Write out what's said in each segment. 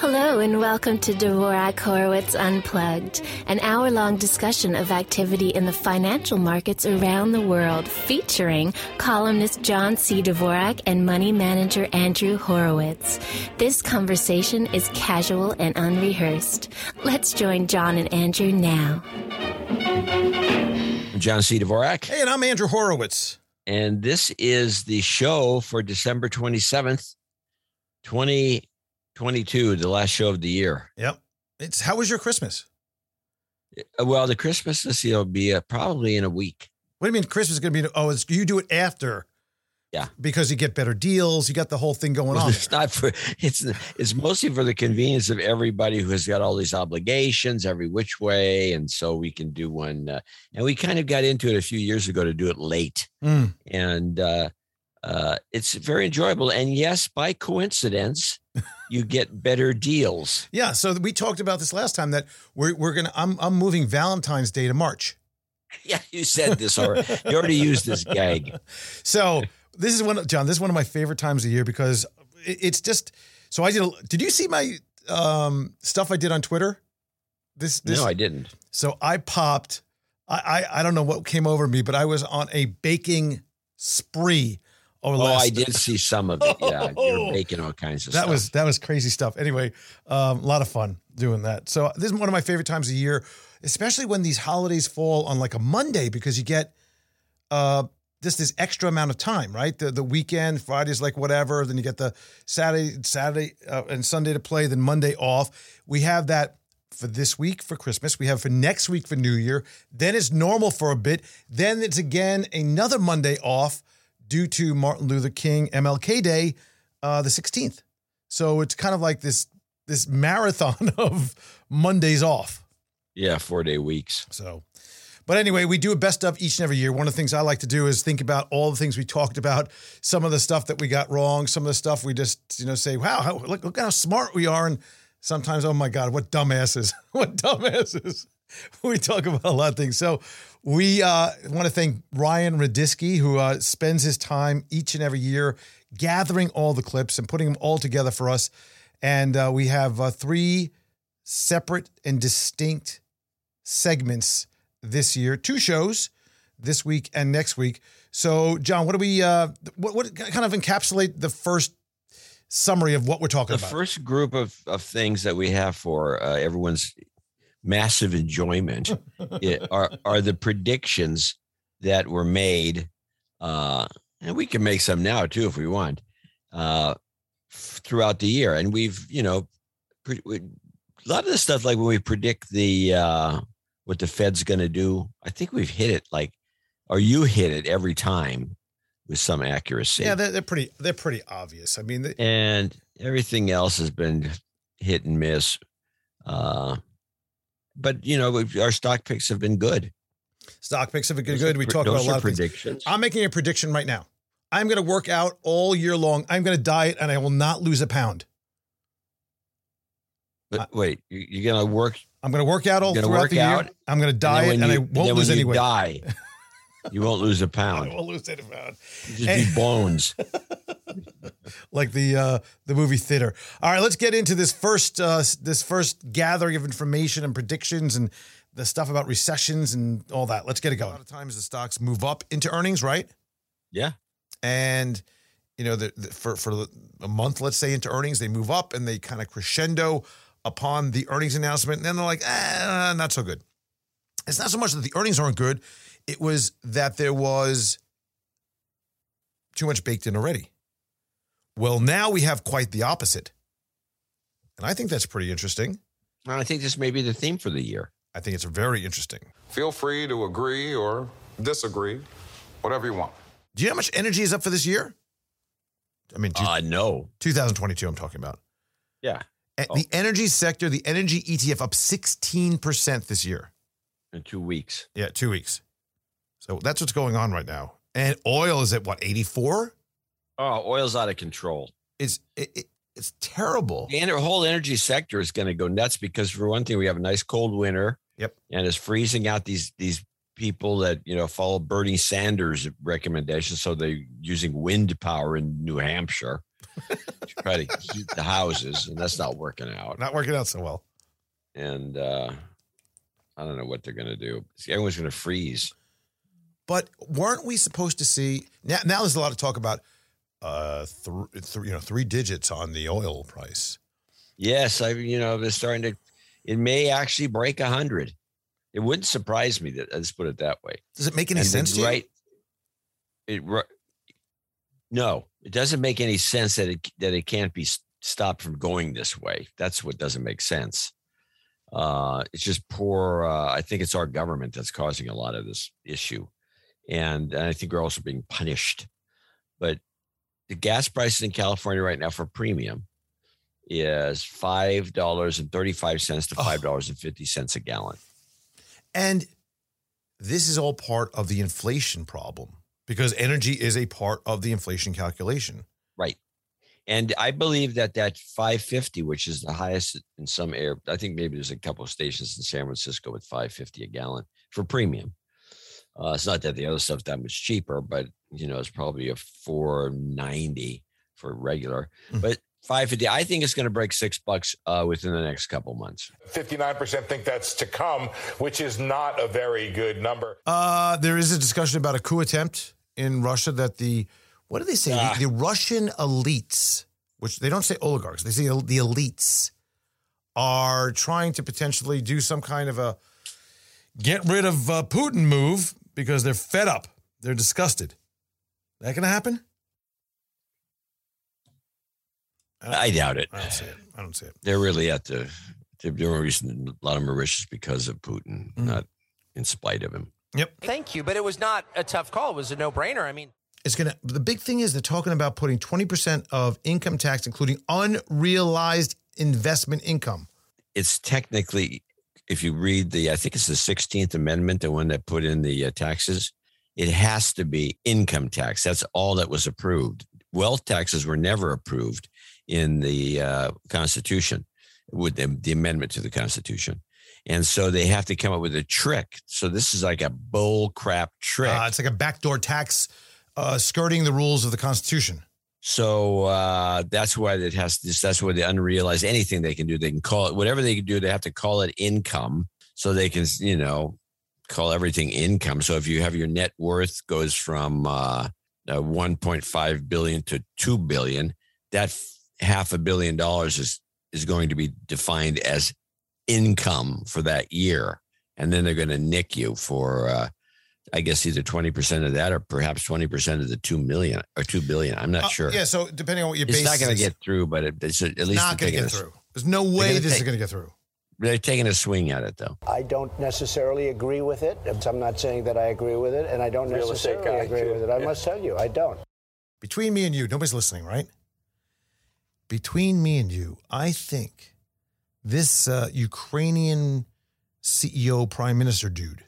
Hello and welcome to Dvorak Horowitz Unplugged, an hour long discussion of activity in the financial markets around the world, featuring columnist John C. Dvorak and money manager Andrew Horowitz. This conversation is casual and unrehearsed. Let's join John and Andrew now. I'm John C. Dvorak. Hey, and I'm Andrew Horowitz. And this is the show for December 27th, 20- 22, the last show of the year. Yep. It's how was your Christmas? Uh, well, the Christmas this year will be uh, probably in a week. What do you mean Christmas is going to be? Oh, it's, you do it after. Yeah, because you get better deals. You got the whole thing going well, on. It's not for it's it's mostly for the convenience of everybody who has got all these obligations every which way, and so we can do one. Uh, and we kind of got into it a few years ago to do it late, mm. and uh, uh, it's very enjoyable. And yes, by coincidence, you get better deals. Yeah. So we talked about this last time that we're we're gonna I'm I'm moving Valentine's Day to March. Yeah, you said this already. you already used this gag. So this is one of John. This is one of my favorite times of year because it's just. So I did. Did you see my um, stuff I did on Twitter? This, this no, I didn't. So I popped. I, I I don't know what came over me, but I was on a baking spree Oh, oh I did see some of it. Yeah, you're making all kinds of that stuff. That was that was crazy stuff. Anyway, um, a lot of fun doing that. So this is one of my favorite times of year, especially when these holidays fall on like a Monday because you get uh just this extra amount of time, right? The the weekend, Friday's like whatever, then you get the Saturday, Saturday uh, and Sunday to play, then Monday off. We have that for this week for Christmas. We have for next week for New Year. Then it's normal for a bit. Then it's again another Monday off due to Martin Luther King MLK Day, uh, the 16th. So it's kind of like this this marathon of Mondays off. Yeah, four day weeks. So, but anyway, we do a best of each and every year. One of the things I like to do is think about all the things we talked about, some of the stuff that we got wrong, some of the stuff we just you know say, wow, how, look look how smart we are, and sometimes, oh my God, what dumbasses, what dumbasses. we talk about a lot of things. So we uh, want to thank Ryan Radisky, who uh, spends his time each and every year gathering all the clips and putting them all together for us. And uh, we have uh, three separate and distinct segments this year, two shows this week and next week. So, John, what do we, uh, what, what kind of encapsulate the first summary of what we're talking the about? The first group of, of things that we have for uh, everyone's massive enjoyment it, are are the predictions that were made, uh, and we can make some now too if we want, uh, f- throughout the year. And we've you know, pre- we, a lot of the stuff like when we predict the uh, what the Fed's going to do, I think we've hit it like, or you hit it every time with some accuracy. Yeah, they're, they're pretty they're pretty obvious. I mean, they- and everything else has been hit and miss. Uh, but you know, our stock picks have been good. Stock picks have been good. We talk about a lot of predictions. Things. I'm making a prediction right now. I'm going to work out all year long. I'm going to diet, and I will not lose a pound. But wait, you're going to work. I'm going to work out all throughout the out, year. I'm going to diet, and, and I won't lose any weight. Die, you won't lose a pound. I won't lose any pound. You just and, be bones. like the uh, the movie theater. All right, let's get into this first uh, this first gathering of information and predictions and the stuff about recessions and all that. Let's get it going. A lot of times the stocks move up into earnings, right? Yeah, and you know, the, the, for for a month, let's say into earnings, they move up and they kind of crescendo upon the earnings announcement, and then they're like, eh, not so good. It's not so much that the earnings aren't good; it was that there was too much baked in already. Well, now we have quite the opposite. And I think that's pretty interesting. I think this may be the theme for the year. I think it's very interesting. Feel free to agree or disagree, whatever you want. Do you know how much energy is up for this year? I mean, two, uh, no. 2022, I'm talking about. Yeah. Oh. The energy sector, the energy ETF up 16% this year. In two weeks. Yeah, two weeks. So that's what's going on right now. And oil is at what, 84? Oh, oil's out of control. It's it, it, it's terrible. And The whole energy sector is going to go nuts because for one thing, we have a nice cold winter. Yep. And it's freezing out these these people that you know follow Bernie Sanders recommendations. So they're using wind power in New Hampshire. to try to heat the houses, and that's not working out. Not working out so well. And uh, I don't know what they're going to do. Everyone's going to freeze. But weren't we supposed to see now? Now there's a lot of talk about uh, th- th- you know, three digits on the oil price. Yes, I you know they're starting to. It may actually break a hundred. It wouldn't surprise me that let's put it that way. Does it make any And sense to you? right? It ri- no, it doesn't make any sense that it that it can't be stopped from going this way. That's what doesn't make sense. Uh, it's just poor. Uh, I think it's our government that's causing a lot of this issue, and, and I think we're also being punished. But the gas prices in California right now for premium is five dollars and thirty five cents to five dollars and fifty cents a gallon. And this is all part of the inflation problem because energy is a part of the inflation calculation. Right. And I believe that that 550, which is the highest in some air, I think maybe there's a couple of stations in San Francisco with 550 a gallon for premium. Uh, it's not that the other stuff's that much cheaper, but you know, it's probably a 490 for regular. Mhm. But 550, I think it's going to break six bucks uh, within the next couple months. 59% think that's to come, which is not a very good number. Uh, there is a discussion about a coup attempt in Russia that the, what do they say? Ah. The, the Russian elites, which they don't say oligarchs, they say the elites, are trying to potentially do some kind of a get rid of uh, Putin move because they're fed up. They're disgusted. That going to happen? I doubt it. I don't see it. I don't see it. They're really at the, they're doing reason a lot of Mauritius because of Putin, Mhm. not in spite of him. Yep. Thank you, but it was not a tough call. It was a no-brainer. I mean, It's gonna. The big thing is they're talking about putting twenty percent of income tax, including unrealized investment income. it's technically, if you read the, I think it's the 16th Amendment, the one that put in the uh, taxes, it has to be income tax. That's all that was approved. Wealth taxes were never approved in the uh, Constitution with the, the amendment to the Constitution. And so they have to come up with a trick. So this is like a bull crap trick. Uh, it's like a backdoor tax, uh, skirting the rules of the Constitution. So uh, that's why it has this. That's why the unrealized anything they can do, they can call it whatever they can do. They have to call it income, so they can you know call everything income. So if you have your net worth goes from uh, uh, 1.5 billion to 2 billion, that half a billion dollars is is going to be defined as income for that year, and then they're going to nick you for. Uh, I guess either 20% of that or perhaps 20% of the 2 million or 2 billion. I'm not Uh, sure. Yeah. So depending on what your base is. It's base not going to get through, but it, it's at least not they're going to taking get a- through. There's no way gonna this is going to get through. They're taking a swing at it, though. I don't necessarily agree with it. I'm not saying that I agree with it, and I don't Real estate necessarily guy, agree too. with it. I Yeah. must tell you, I don't. Between me and you, nobody's listening, right? Between me and you, I think this uh, Ukrainian CEO, prime minister dude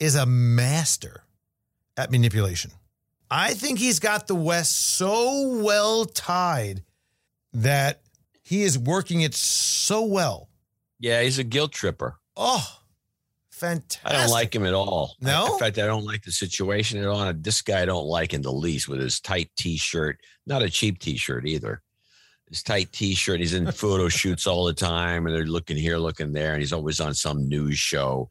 is a master at manipulation. I think he's got the West so well tied that he is working it so well. Yeah, he's a guilt tripper. Oh, fantastic. I don't like him at all. No? In fact, I don't like the situation at all. This guy I don't like in the least with his tight t-shirt. Not a cheap t-shirt either. His tight t-shirt. He's in photo shoots all the time, and they're looking here, looking there, and he's always on some news show.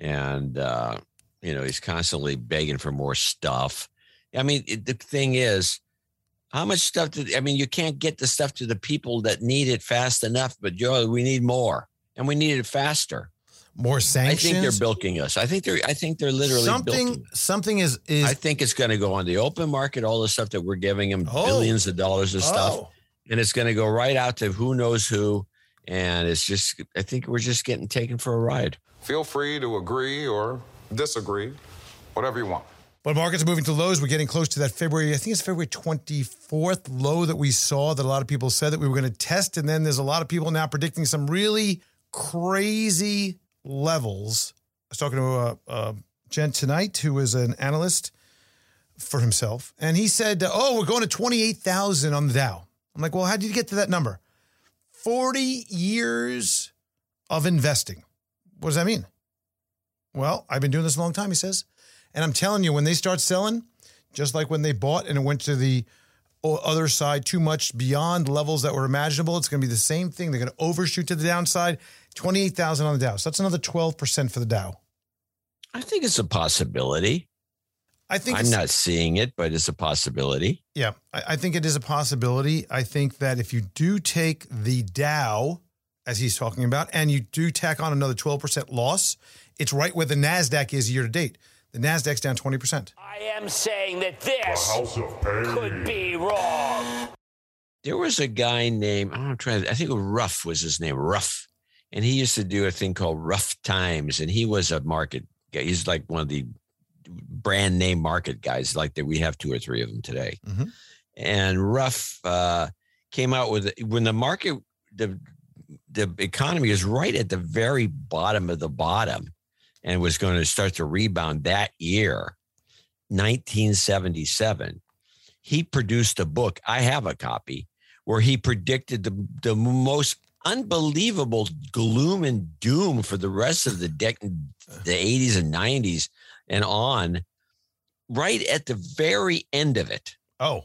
And uh, you know, he's constantly begging for more stuff. I mean, it, the thing is, how much stuff did I mean? You can't get the stuff to the people that need it fast enough, but Joe, we need more, and we need it faster. More sanctions. I think they're bilking us. I think they're. I think they're literally something. bilking. Something is is I think it's going to go on the open market. All the stuff that we're giving them, Oh. billions of dollars of stuff, Oh. and it's going to go right out to who knows who. And it's just. I think we're just getting taken for a ride. Feel free to agree or disagree, whatever you want. But markets are moving to lows. We're getting close to that February, I think it's February 24th low that we saw that a lot of people said that we were going to test. And then there's a lot of people now predicting some really crazy levels. I was talking to a, a gent tonight who is an analyst for himself. And he said, Oh, we're going to 28,000 on the Dow. I'm like, Well, how did you get to that number? 40 years of investing. What does that mean? Well, I've been doing this a long time, he says. And I'm telling you, when they start selling, just like when they bought and it went to the other side too much beyond levels that were imaginable. It's going to be the same thing. They're going to overshoot to the downside. 28,000 on the Dow. So that's another 12% for the Dow. I think it's a possibility. I think I'm not seeing it, but it's a possibility. Yeah, I, I think it is a possibility. I think that if you do take the Dow, as he's talking about, and you do tack on another 12% loss, it's right where the NASDAQ is year to date. The NASDAQ's down 20%. I am saying that this could be wrong. There was a guy named I'm trying. to- I think Ruff was his name, Ruff, and he used to do a thing called Ruff Times, and he was a market guy. He's like one of the brand name market guys, like that. We have two or three of them today. Mhm. And Ruff uh, came out with when the market the the economy is right at the very bottom of the bottom, and was going to start to rebound that year, 1977. He produced a book. I have a copy where he predicted the, the most unbelievable gloom and doom for the rest of the dec- the 80s and 90s and on right at the very end of it Oh,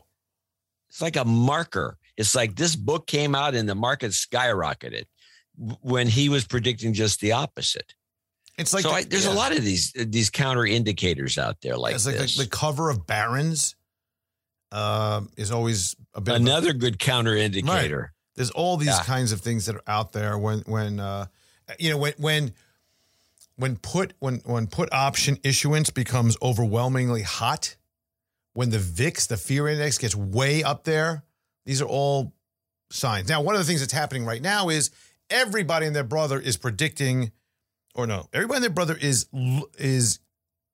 it's like a marker it's like this book came out and the market skyrocketed when he was predicting just the opposite it's like so the- I, there's yeah. a lot of these these counter indicators out there like, like the, the cover of Barron's um, is always a bit of a- another good counter indicator There's all these Yeah. kinds of things that are out there when when uh, you know when when when put when when put option issuance becomes overwhelmingly hot, when the VIX, the fear index, gets way up there. These are all signs. Now, one of the things that's happening right now is everybody and their brother is predicting, or no, everybody and their brother is is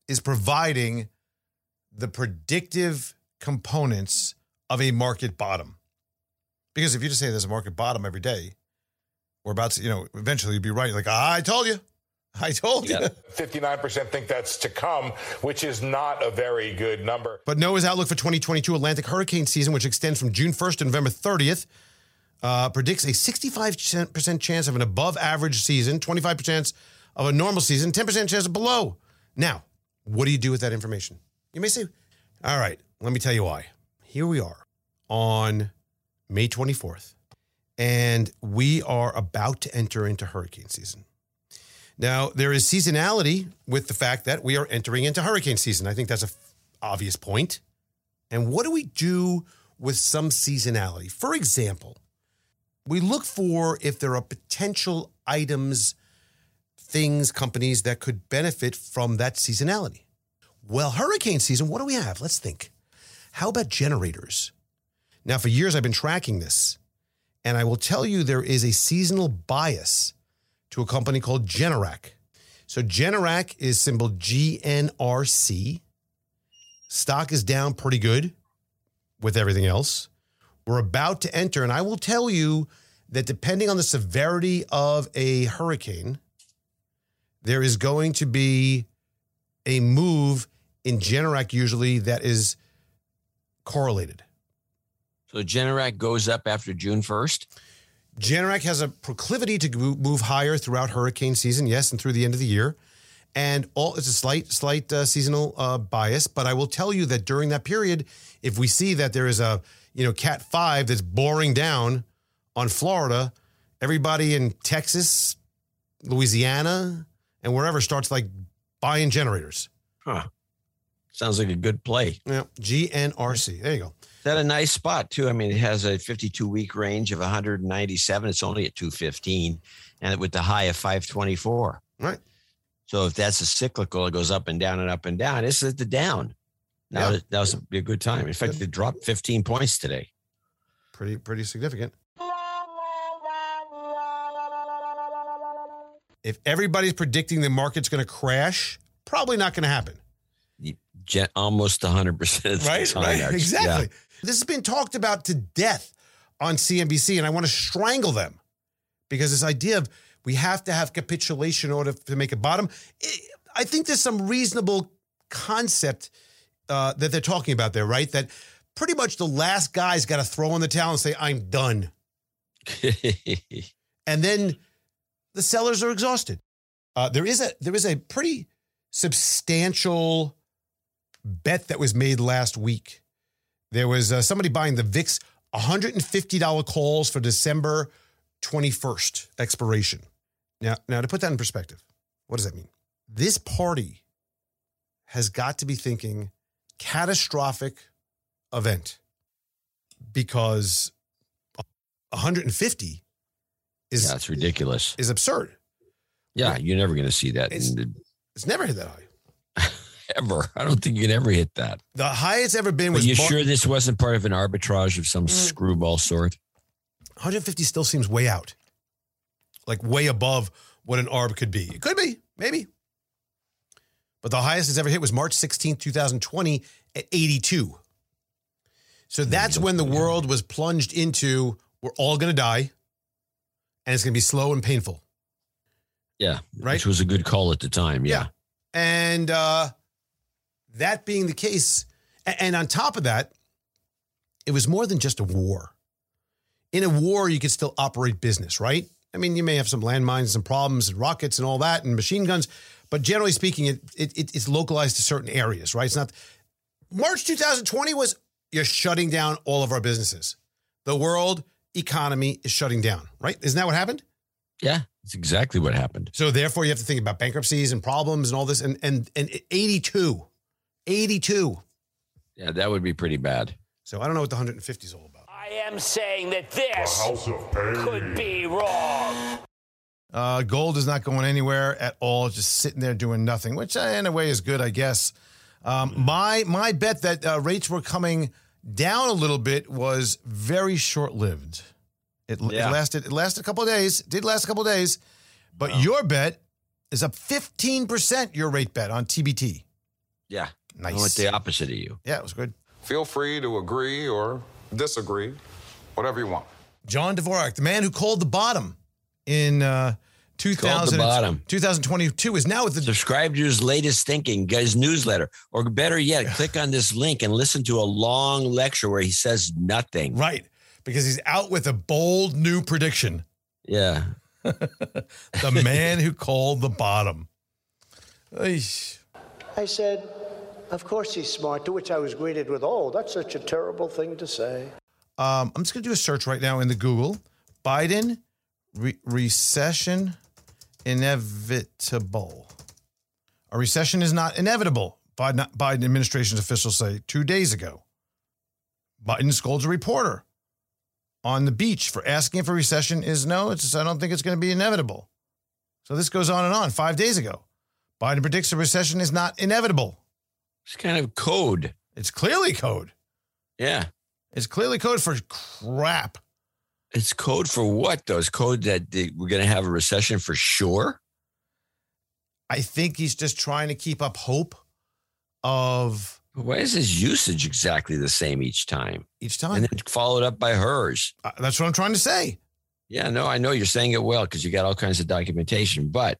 is providing the predictive components of a market bottom. Because if you just say there's a market bottom every day, we're about to, you know, eventually you'd be right. Like, I told you. I told you. 59% think that's to come, which is not a very good number. But NOAA's outlook for 2022 Atlantic hurricane season, which extends from June 1st to November 30th, uh, predicts a 65% chance of an above average season, 25% of a normal season, 10% chance of below. Now, what do you do with that information? You may say, all right, let me tell you why. Here we are on May 24th, and we are about to enter into hurricane season. Now, there is seasonality with the fact that we are entering into hurricane season. I think that's a f- obvious point. And what do we do with some seasonality? For example, we look for if there are potential items, things, companies that could benefit from that seasonality. Well, hurricane season, what do we have? Let's think. How about generators? Now, for years, I've been tracking this, and I will tell you there is a seasonal bias to a company called Generac. So Generac is symbol GNRC. Stock is down pretty good with everything else. We're about to enter, and I will tell you that depending on the severity of a hurricane, there is going to be a move in Generac usually that is correlated. so generac goes up after june 1st Generac has a proclivity to move higher throughout hurricane season, yes, and through the end of the year. And all it's a slight, slight uh, seasonal uh, bias, but I will tell you that during that period, if we see that there is a you know Cat five that's boring down on Florida, everybody in Texas, Louisiana, and wherever starts like buying generators. huh sounds like a good play Yeah, GNRC. There you go. Is that a nice spot too? I mean, it has a 52 week range of 197. It's only at 215, and with the high of 524. Right. So if that's a cyclical, it goes up and down and up and down. It's at the down. Now Yeah. that, that was be a good time. In fact, it dropped 15 points today. Pretty, pretty significant. If everybody's predicting the market's going to crash, probably not going to happen. Almost 100 percent of the Right, time, right, actually. exactly. Yeah. This has been talked about to death on CNBC, and I want to strangle them because this idea of we have to have capitulation in order to make a bottom. I- I think there's some reasonable concept uh, that they're talking about there, right? That pretty much the last guy's got to throw in the towel and say, "I'm done," and then the sellers are exhausted. Uh, there is a there is a pretty substantial bet that was made last week There was uh, somebody buying the VIX $150 calls for December 21st expiration. Now, now to put that in perspective, what does that mean? This party has got to be thinking catastrophic event because 150 is Yeah, it's ridiculous. is absurd. Yeah, you're never going to see that It's- the- It's never hit that high. ever. I don't think you can ever hit that. The highest ever been was you Mar- sure this wasn't part of an arbitrage of some mm. screwball sort? 150 still seems way out, like way above what an ARB could be. It could be, maybe. But the highest it's ever hit was March 16th, 2020 at 82. So that's when the world was plunged into we're all going to die and it's going to be slow and painful. Yeah, Right? Which was a good call at the time. Yeah. And uh, that being the case, and on top of that, it was more than just a war. In a war, you could still operate business, right? I mean, you may have some landmines, some problems, and rockets, and all that, and machine guns, but generally speaking, it, it, it- it's localized to certain areas, right? It's not. March 2020 was you're shutting down all of our businesses. The world economy is shutting down, right? Isn't that what happened? Yeah, it's exactly what happened. So therefore, you have to think about bankruptcies and problems and all this. And and and 82, 82. Yeah, that would be pretty bad. So I don't know what the 150 is all about. I am saying that this could be wrong. Uh, gold is not going anywhere at all. Just sitting there doing nothing, which uh, in a way is good, I guess. Um, my my bet that uh, rates were coming down a little bit was very short lived. It, Yeah. it lasted. It lasted a couple of days. Did last a couple of days, but your bet is up 15 percent. Your rate bet on TBT. Yeah. Nice. I went the opposite of you. Yeah, it was good. Feel free to agree or disagree, whatever you want. John Dvorak, the man who called the bottom in uh, 2000, bottom. 2022, is now with the. Subscribe to his latest thinking, guys newsletter, or better yet, click on this link and listen to a long lecture where he says nothing. Right, because he's out with a bold new prediction. Yeah. The man who called the bottom. Eesh. I said, Of course he's smart, to which I was greeted with, Oh, that's such a terrible thing to say. Um, I'm just going to do a search right now in the Google. Biden re- recession inevitable. A recession is not inevitable, Biden, Biden administration's officials say two days ago. Biden scolds a reporter on the beach for asking if a recession is no. It's I don't think it's going to be inevitable. So this goes on and on. Five days ago, Biden predicts a recession is not inevitable. It's kind of code. It's clearly code. Yeah. It's clearly code for crap. It's code for what, though? It's code that we're going to have a recession for sure. I think he's just trying to keep up hope of Why is his usage exactly the same each time? each time. And then followed up by hers. Uh, That's what I'm trying to say. Yeah, no, I know you're saying it well because you got all kinds of documentation, but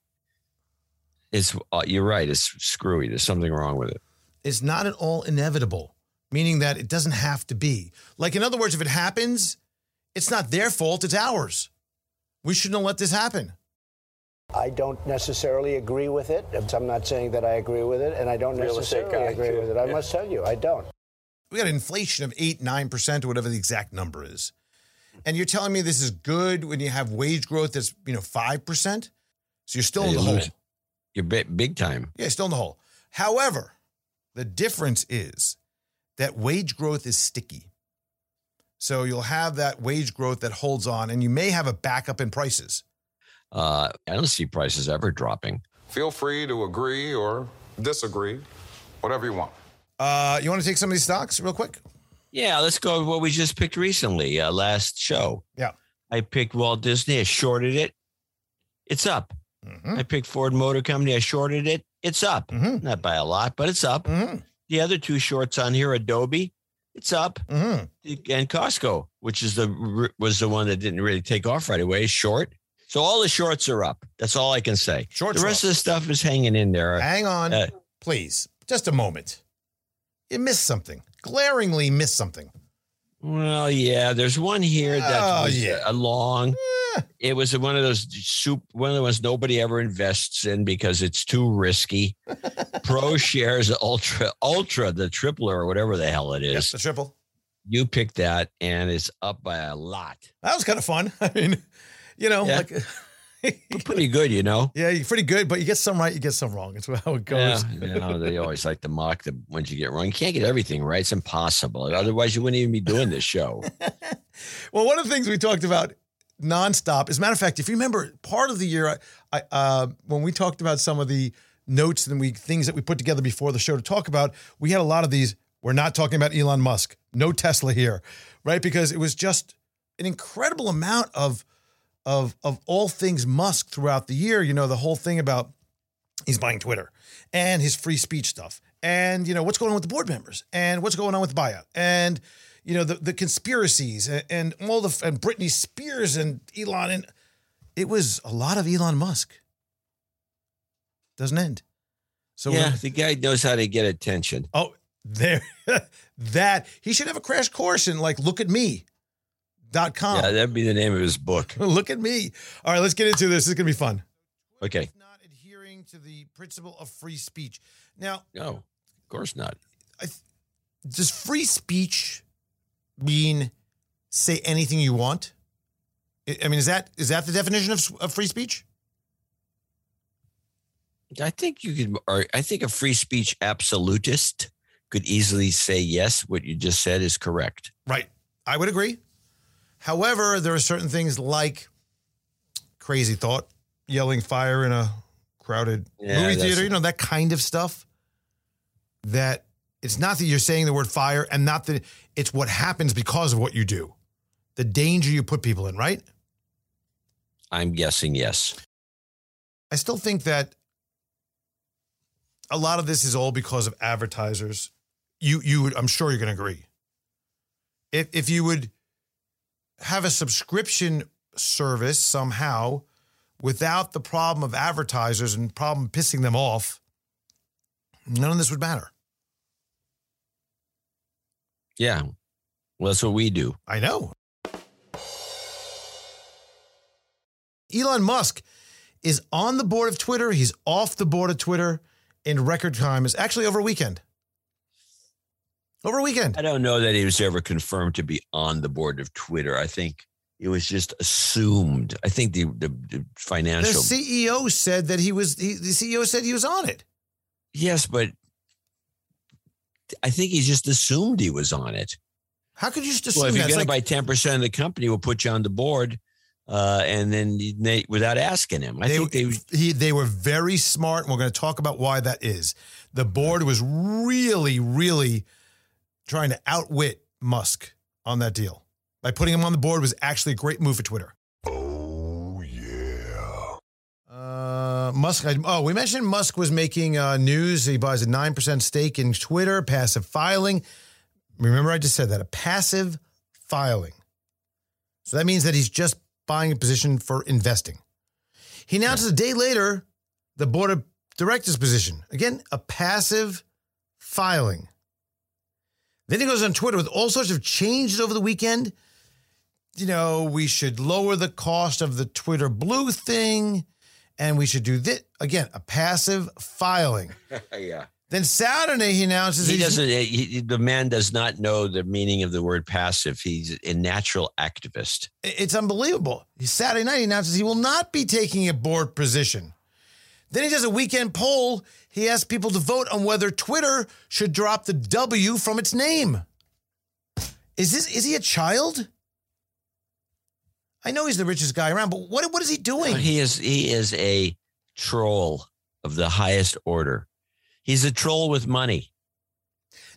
it's uh, you're right. It's screwy. There's something wrong with it. It's not at all inevitable, meaning that it doesn't have to be. Like, in other words, if it happens, it's not their fault, it's ours. We shouldn't have let this happen. I don't necessarily agree with it. I'm not saying that I agree with it, and I don't Real necessarily agree too. with it. I Yeah. must tell you, I don't. We got inflation of eight, nine percent, or whatever the exact number is. And you're telling me this is good when you have wage growth that's, you know, five percent? So you're still Yeah, in the you hole. lose. You're big, big time. Yeah, still in the hole. However, the difference is that wage growth is sticky. So you'll have that wage growth that holds on, and you may have a backup in prices. Uh, I don't see prices ever dropping. Feel free to agree or disagree, whatever you want. Uh, you want to take some of these stocks real quick? Yeah, let's go with what we just picked recently, uh, last show. Yeah. I picked Walt Disney. I shorted it. It's up. Mhm. I picked Ford Motor Company. I shorted it. It's up. Mhm. Not by a lot, but it's up. Mm-hmm. The other two shorts on here, Adobe, it's up. Mm-hmm. And Costco, which is the was the one that didn't really take off right away, is short. So all the shorts are up. That's all I can say. Shorts the rest up. of the stuff is hanging in there. Hang on, Uh, please. Just a moment. You missed something. Glaringly missed something. Well, yeah, there's one here that Oh, was yeah. a long. Eh, It was one of those soup, one of the ones nobody ever invests in because it's too risky. ProShares ultra, ultra, the tripler or whatever the hell it is. The triple. You picked that, and it's up by a lot. That was kind of fun. I mean, you know, Yeah. like Pretty good, you know. yeah, you're pretty good, but you get some right, you get some wrong. It's how it goes. Yeah, you know, they always like to mock the ones you get wrong. You can't get everything right. It's impossible. Otherwise, you wouldn't even be doing this show. Well, one of the things we talked about nonstop, as a matter of fact, if you remember, part of the year, I, I uh, when we talked about some of the notes and we things that we put together before the show to talk about, we had a lot of these. We're not talking about Elon Musk, no Tesla here, right? Because it was just an incredible amount of of of all things Musk throughout the year. You know, the whole thing about he's buying Twitter and his free speech stuff, and you know what's going on with the board members, and what's going on with the buyout, and you know the the conspiracies, and, and all the and Britney Spears and Elon, and it was a lot of Elon Musk. Doesn't end. So yeah, the guy knows how to get attention. Oh, there, that he should have a crash course in like look at me. Dot com. Yeah, that'd be the name of his book. look at me. All right, let's get into this. This is gonna be fun. Okay. Not adhering to the principle of free speech. Now, No, of course not. I, does free speech mean say anything you want? I I mean, is that is that the definition of, of free speech? I think you could, or I think a free speech absolutist could easily say yes. What you just said is correct. Right. I would agree. However, there are certain things like crazy thought, yelling fire in a crowded Yeah, movie theater, you know, that kind of stuff. That it's not that you're saying the word fire and not that it's what happens because of what you do, the danger you put people in, right? I'm guessing yes. I still think that a lot of this is all because of advertisers. You you would I'm sure you're going to agree. If if you would have a subscription service somehow without the problem of advertisers and problem pissing them off, none of this would matter. Yeah. Well, that's what we do. I know. Elon Musk is on the board of Twitter. He's off the board of Twitter in record time. It's actually over a weekend. Over a weekend. I don't know that he was ever confirmed to be on the board of Twitter. I think it was just assumed. I think the the, the The financial. CEO said that he was. He, the CEO said he was on it. yes, but I think he just assumed he was on it. How could you just assume Well, if you're going to buy ten percent of the company, we'll put you on the board, uh, and then they, without asking him. I they, think they. he, they were very smart, and we're going to talk about why that is. The board was really, really trying to outwit Musk on that deal. By putting him on the board was actually a great move for Twitter. Oh, yeah. Uh, Musk. Oh, we mentioned Musk was making uh, news. He buys a nine percent stake in Twitter. Passive filing. Remember, I just said that a passive filing. So that means that he's just buying a position for investing. He announces a day later the board of directors position. Again, a passive filing. Then he goes on Twitter with all sorts of changes over the weekend. You know, we should lower the cost of the Twitter Blue thing, and we should do this again. A passive filing. yeah. Then Saturday he announces He doesn't. He, the man does not know the meaning of the word passive. He's a natural activist. It's unbelievable. Saturday night he announces he will not be taking a board position. Then he does a weekend poll. He asks people to vote on whether Twitter should drop the W from its name. Is this is he a child? I know he's the richest guy around, but what what is he doing? He is. He is a troll of the highest order. He's a troll with money.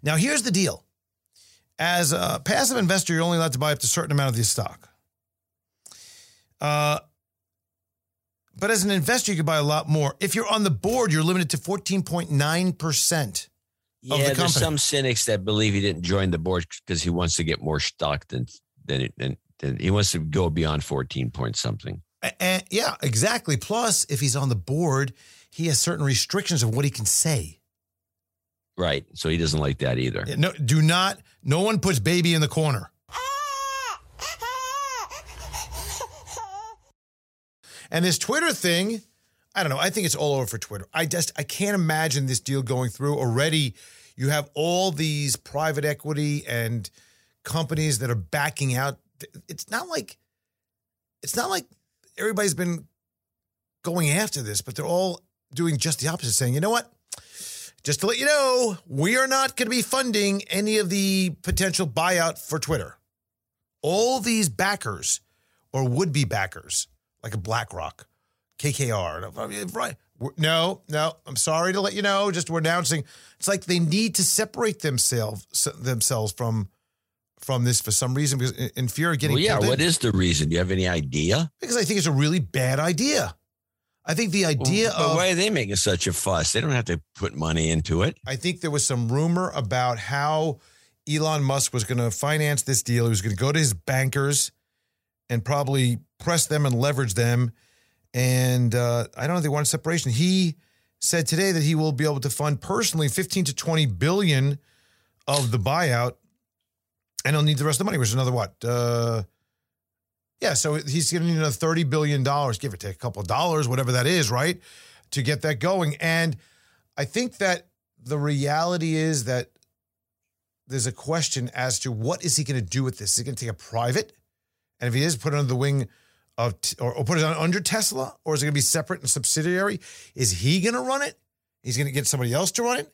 Now, here's the deal. As a passive investor, you're only allowed to buy up to a certain amount of the stock. Uh, but as an investor, you could buy a lot more. If you're on the board, you're limited to 14.9%. Yeah, the there's company. some cynics that believe he didn't join the board because he wants to get more stock than than, than, than he wants to go beyond 14 point something. And yeah, exactly. Plus, if he's on the board, he has certain restrictions of what he can say. Right. So he doesn't like that either. No, do not, no one puts baby in the corner. And this Twitter thing, I don't know. I think it's all over for Twitter. I just I can't imagine this deal going through. Already, you have all these private equity and companies that are backing out. It's not like it's not like everybody's been going after this, but they're all doing just the opposite, saying, you know what? Just to let you know, we are not going to be funding any of the potential buyout for Twitter. All these backers or would be backers, like a BlackRock, KKR, right? No, no, I'm sorry to let you know. Just we're announcing. It's like they need to separate themselves themselves from from this for some reason because in fear of getting. Well, yeah, what in. is the reason? Do you have any idea? Because I think it's a really bad idea. I think the idea well, of why are they making such a fuss? They don't have to put money into it. I think there was some rumor about how Elon Musk was going to finance this deal. He was going to go to his bankers and probably press them and leverage them. And uh, I don't know if they want separation. He said today that he will be able to fund personally 15 to 20 billion of the buyout, and he'll need the rest of the money, which is another what? Uh, yeah, so he's going to need another thirty billion dollars, give or take a couple of dollars, whatever that is, right, to get that going. And I think that the reality is that there's a question as to what is he going to do with this? Is he going to take a private, and if he is, put under the wing of, or, or put it under Tesla, or is it going to be separate and subsidiary? Is he going to run it? He's going to get somebody else to run it.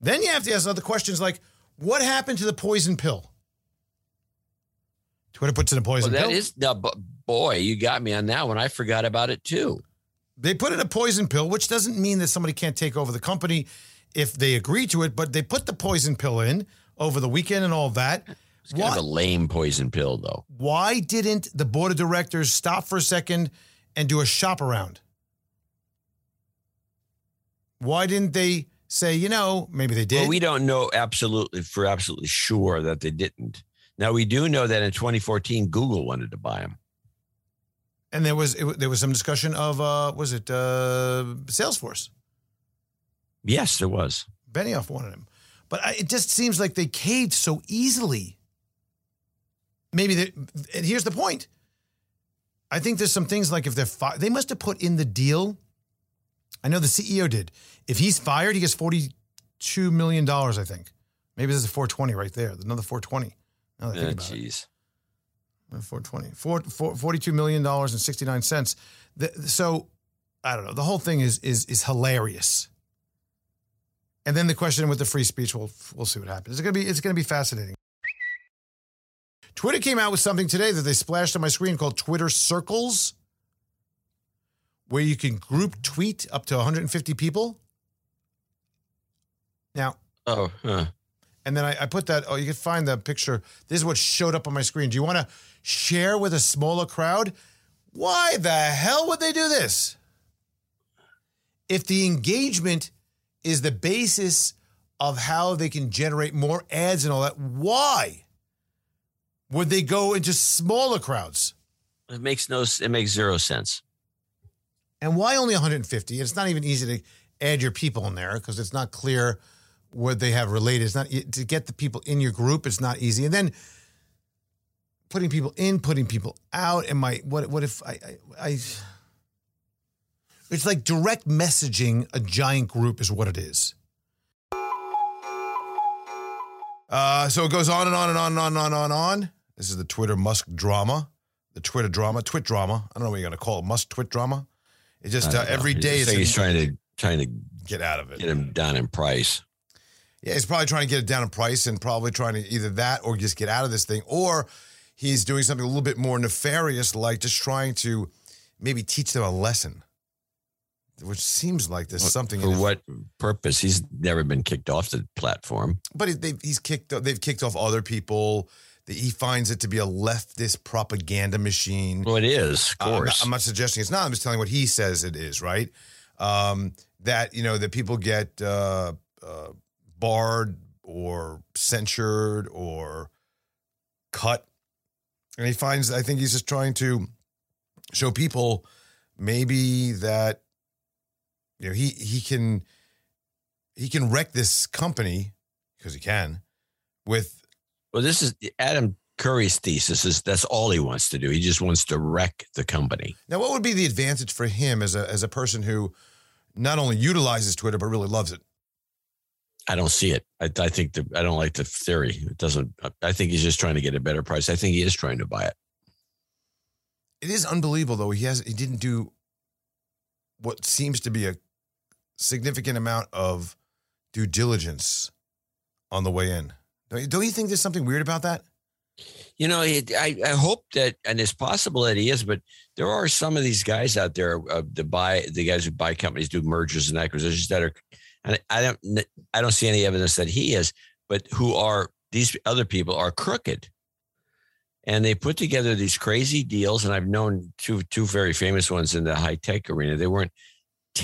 Then you have to ask other questions like what happened to the poison pill? Twitter puts in a poison well, that pill. That is no, boy, you got me on that one. I forgot about it too. They put in a poison pill, which doesn't mean that somebody can't take over the company if they agree to it, but they put the poison pill in over the weekend and all that. It's kind why, of a lame poison pill, though. Why didn't the board of directors stop for a second and do a shop around? Why didn't they say, you know, maybe they did. Well, we don't know absolutely for absolutely sure that they didn't. Now we do know that in 2014, Google wanted to buy them. And there was it, there was some discussion of uh, was it uh, Salesforce? Yes, there was. Benioff wanted him, but I, it just seems like they caved so easily. Maybe they, and here's the point. I think there's some things like if they're fi- they must have put in the deal I know the CEO did. If he's fired, he gets $42 million, I think. Maybe this is 420 right there. Another 420. Now that I think about geez. it. 420. Four, four, $42 million and 69 cents. The, so I don't know. The whole thing is is is hilarious. And then the question with the free speech, we'll we'll see what happens. It's gonna be it's gonna be fascinating. Twitter came out with something today that they splashed on my screen called Twitter Circles where you can group tweet up to 150 people. Now, oh, huh. and then I, I, put that. Oh, you can find the picture. This is what showed up on my screen. Do you want to share with a smaller crowd? Why the hell would they do this? If the engagement is the basis of how they can generate more ads and all that, why would they go into smaller crowds? It makes no. It makes zero sense. And why only 150? It's not even easy to add your people in there because it's not clear what they have related. It's not to get the people in your group. It's not easy. And then putting people in, putting people out. Am I what? What if I? I, I it's like direct messaging a giant group is what it is. Uh, so it goes on and on and on and on and on and on. This is the Twitter Musk drama, the Twitter drama, Twit drama. I don't know what you're going to call it, Musk Twit drama. It just uh, every day. So he's trying to trying to get out of it, get him down in price. Yeah, he's probably trying to get it down in price and probably trying to either that or just get out of this thing, or he's doing something a little bit more nefarious, like just trying to maybe teach them a lesson. Which seems like there's something. For what purpose? He's never been kicked off the platform. But he's kicked. They've kicked off other people he finds it to be a leftist propaganda machine. Well, it is, of course. Uh, I'm, not, I'm, not, suggesting it's not. I'm just telling what he says it is, right? Um, that, you know, that people get uh, uh, barred or censured or cut. And he finds, I think he's just trying to show people maybe that, you know, he, he can, he can wreck this company because he can with well, this is Adam Curry's thesis is that's all he wants to do. He just wants to wreck the company. Now, what would be the advantage for him as a as a person who not only utilizes Twitter but really loves it? I don't see it. I, I think the I don't like the theory. It doesn't. I think he's just trying to get a better price. I think he is trying to buy it. It is unbelievable though. He has he didn't do what seems to be a significant amount of due diligence on the way in. Don't you, don't you think there's something weird about that? You know, it, I I hope that, and it's possible that he is, but there are some of these guys out there, uh, the buy the guys who buy companies, do mergers and acquisitions that are, and I don't I don't see any evidence that he is, but who are these other people are crooked, and they put together these crazy deals. And I've known two two very famous ones in the high tech arena. They weren't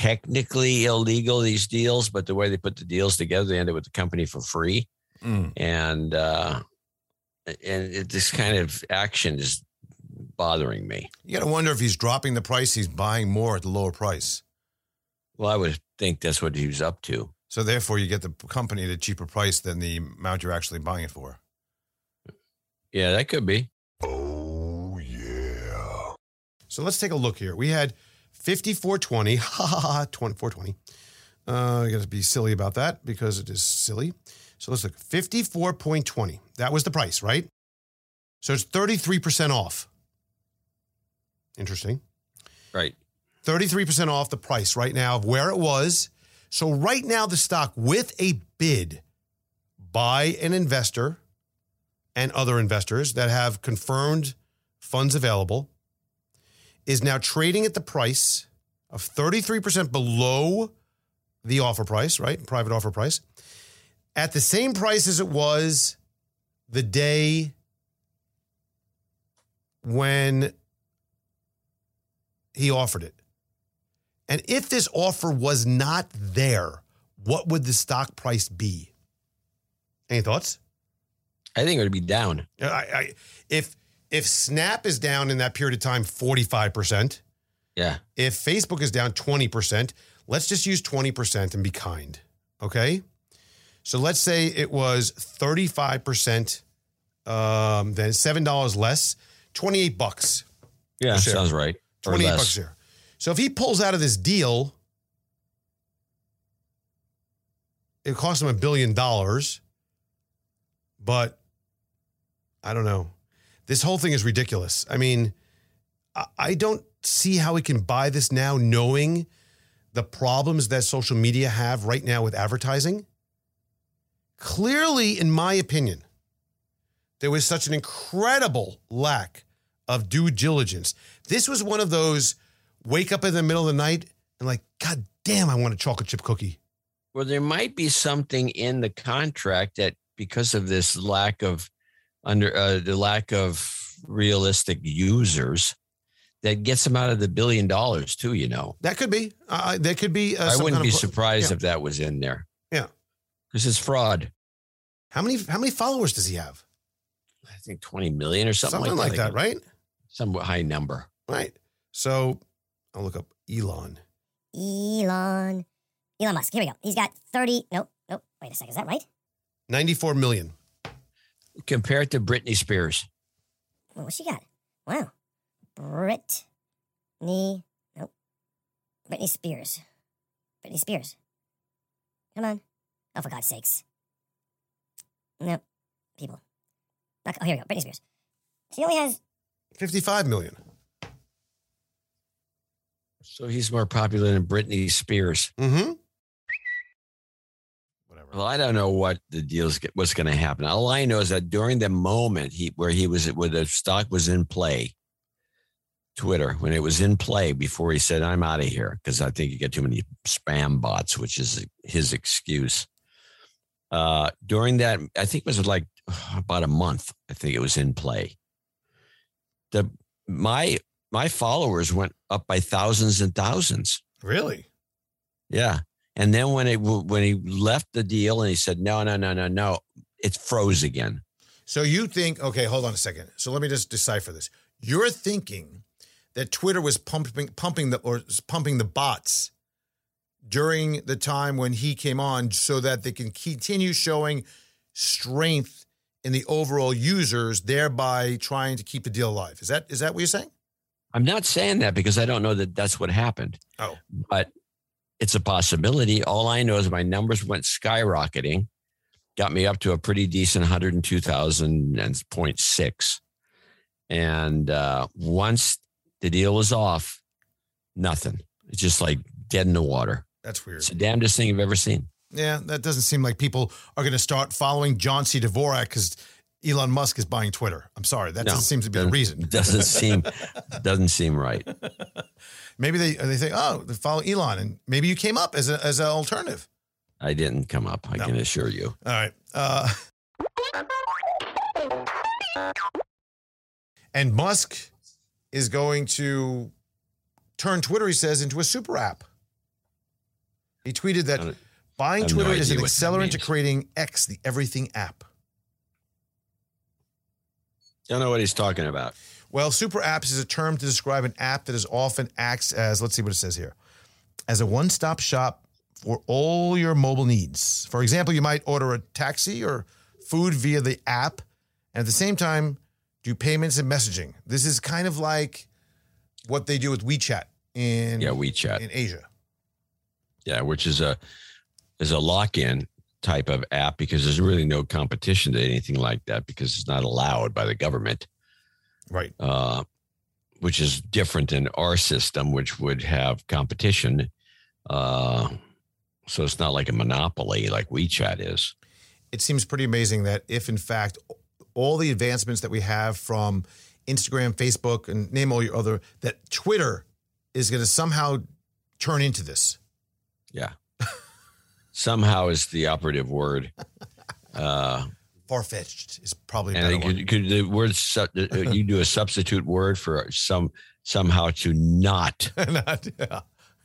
technically illegal these deals, but the way they put the deals together, they ended up with the company for free, Mm. and. uh and it, this kind of action is bothering me. You got to wonder if he's dropping the price, he's buying more at the lower price. Well, I would think that's what he was up to. So therefore, you get the company at a cheaper price than the amount you're actually buying it for. Yeah, that could be. Oh yeah. So let's take a look here. We had 5420, ha ha ha, 2420. Uh, you got to be silly about that because it is silly. So let's look 54.20. That was the price, right? So it's 33% off. Interesting. Right. 33% off the price right now of where it was. So right now the stock with a bid by an investor and other investors that have confirmed funds available is now trading at the price of 33% below the offer price, right? Private offer price. At the same price as it was the day when he offered it. And if this offer was not there, what would the stock price be? Any thoughts? I think it would be down. I, I, if if Snap is down in that period of time, forty five percent. Yeah. If Facebook is down twenty percent, let's just use twenty percent and be kind. Okay. So let's say it was thirty five percent, um, then seven dollars less, twenty eight bucks. Yeah, sounds right. 28 bucks here. So if he pulls out of this deal, it costs him a billion dollars. But I don't know. This whole thing is ridiculous. I mean, I- don't see how we can buy this now, knowing the problems that social media have right now with advertising. Clearly, in my opinion, there was such an incredible lack of due diligence. This was one of those wake up in the middle of the night and like, God damn, I want a chocolate chip cookie. Well, there might be something in the contract that because of this lack of under uh, the lack of realistic users that gets him out of the billion dollars too, you know. That could be. Uh, that could be. Uh, I wouldn't be of- surprised yeah. if that was in there. Yeah. Because it's fraud. How many? How many followers does he have? I think 20 million or something, Something like, like that. that, right? Some high number. Right. So I'll look up Elon. Elon. Elon Musk. Here we go. He's got 30. Nope. Nope. Wait a second. Is that right? Ninety-four million. Compared to Britney Spears. Well, what's she got? Wow. Britney. Nope. Britney Spears. Britney Spears. Come on. Oh, for God's sakes. Nope. People. Okay, Oh, here we go. Britney Spears. She only has. Fifty-five million. So he's more popular than Britney Spears. Mm-hmm. Well, I don't know what the deal's what's going to happen. All I know is that during the moment he where he was where the stock was in play, Twitter when it was in play before he said I'm out of here because I think you get too many spam bots, which is his excuse. Uh, during that, I think it was like about a month. I think it was in play. The my my followers went up by thousands and thousands. Really? Yeah. And then when it when he left the deal and he said no no no no no, it froze again. So you think? Okay, hold on a second. So let me just decipher this. You're thinking that Twitter was pumping pumping the or pumping the bots during the time when he came on, so that they can continue showing strength in the overall users, thereby trying to keep the deal alive. Is that is that what you're saying? I'm not saying that because I don't know that that's what happened. Oh, But it's a possibility. All I know is my numbers went skyrocketing, got me up to a pretty decent 102,000.6. And uh, once the deal was off, nothing. It's just like dead in the water. That's weird. It's the damnedest thing I've ever seen. Yeah, that doesn't seem like people are going to start following John C. Dvorak because Elon Musk is buying Twitter. I'm sorry, that No, doesn't seem to be the reason. Doesn't seem doesn't seem right. Maybe they they think, oh, they follow Elon, and maybe you came up as a, as an alternative. I didn't come up. I No. can assure you. All right. Uh, and Musk is going to turn Twitter, he says, into a super app. He tweeted that buying have no Twitter is an accelerant to creating X, the everything app. I Don't know what he's talking about. Well, super apps is a term to describe an app that is often acts as, let's see what it says here, as a one stop shop for all your mobile needs. For example, you might order a taxi or food via the app, and at the same time, do payments and messaging. This is kind of like what they do with WeChat in, Yeah, WeChat. in Asia. Yeah, which is a is a lock-in type of app because there's really no competition to anything like that because it's not allowed by the government. Right. Uh, which is different than our system, which would have competition. Uh, so it's not like a monopoly like WeChat is. it seems pretty amazing that if in fact all the advancements that we have from Instagram, Facebook, and name all your other that Twitter is going to somehow turn into this. Yeah. Somehow is the operative word. Uh, Far fetched is probably and better it one. could, could the word su- uh, you do a substitute word for some somehow to not Not-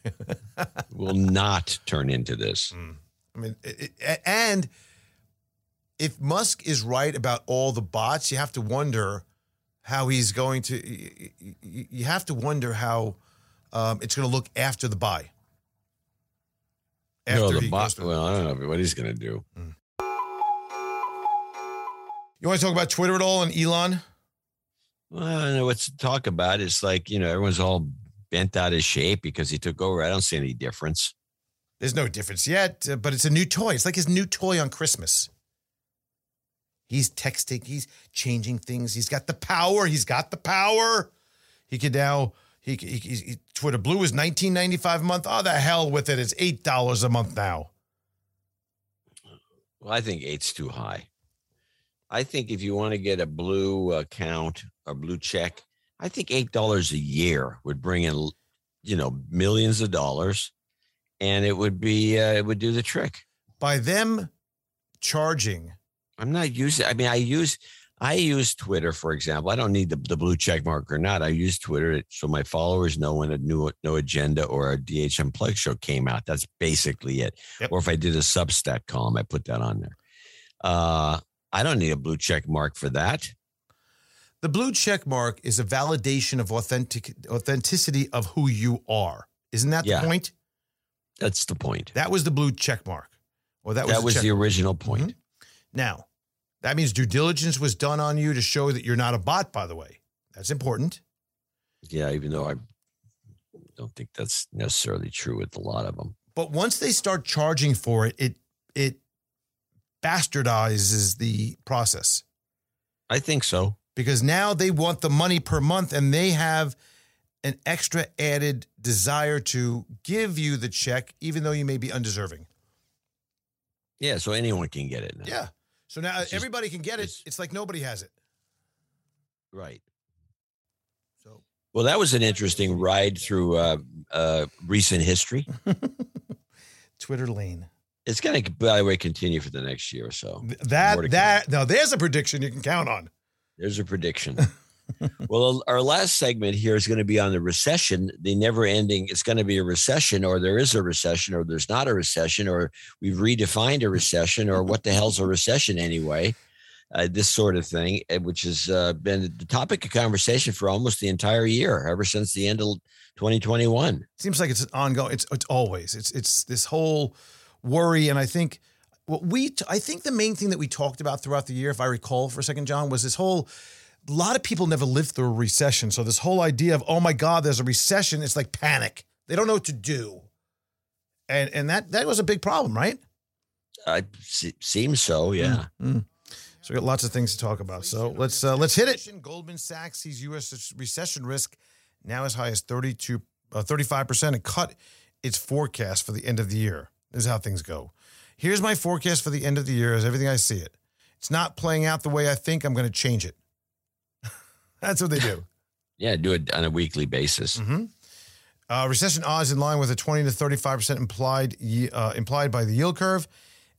will not turn into this. I mean, it, it- and if Musk is right about all the bots, you have to wonder how he's going to. You, you- have to wonder how um, it's going to look after the buy. no, After the he bot. Well, I don't know what he's going to do. You want to talk about Twitter at all and Elon? Well, I don't know what to talk about. It's like you know everyone's all bent out of shape because he took over. I don't see any difference. There's no difference yet, uh, but it's a new toy. It's like his new toy on Christmas. He's texting, he's changing things. He's got the power. He's got the power. He could now he, he, he, Twitter Blue is 19.95 a month. Oh, the hell with it. It's eight dollars a month now. Well, I think eight's too high. I think if you want to get a blue account or blue check, I think eight dollars a year would bring in, you know, millions of dollars, and it would be uh, it would do the trick. By them charging, I'm not using. I mean, I use I use Twitter for example. I don't need the, the blue check mark or not. I use Twitter so my followers know when a new no agenda or a DH Unplugged show came out. That's basically it. Yep. Or if I did a Substack column, I put that on there. Uh, I don't need a blue check mark for that. the blue check mark is a validation of authentic authenticity of who you are. Isn't that Yeah. the point? That's the point. That was the blue check mark. Or that was That the was the original mm-hmm. point. Now, that means due diligence was done on you to show that you're not a bot, by the way. That's important. Yeah, even though I don't think that's necessarily true with a lot of them. But once they start charging for it, it it bastardizes the process I think so. because now they want the money per month and they have an extra added desire to give you the check, even though you may be undeserving. Yeah, so anyone can get it now. Yeah. So now It's just- everybody can get it. it's- It's like nobody has it. Right. So Well, that was an interesting ride through uh, uh, recent history. Twitter lane. It's going to, by the way, continue for the next year or so. That that now there's a prediction you can count on. There's a prediction. well, our last segment here is going to be on the recession, the never ending. It's going to be a recession, or there is a recession, or there's not a recession, or we've redefined a recession, or what the hell's a recession anyway? Uh, this sort of thing, uh, which has uh, been the topic of conversation for almost the entire year, ever since the end of 2021. seems like it's ongoing. It's it's always it's it's this whole worry, and I think what we I think the main thing that we talked about throughout the year, if I recall for a second, John, was this whole. A lot of people never lived through a recession, so this whole idea of oh my god, there's a recession, it's like panic. They don't know what to do, and and that that was a big problem, right? I se- seems so. Yeah. Mm. So we got lots of things to talk about. So let's uh, let's hit it. Goldman Sachs sees U.S. recession risk now as high as 32, uh, 35% and cut its forecast for the end of the year. This is how things go. Here's my forecast for the end of the year as everything I see it. It's not playing out the way I think. I'm going to change it. That's what they do. Yeah, do it on a weekly basis. Mm-hmm. Uh, recession odds in line with a 20 to 35 percent implied uh, implied by the yield curve,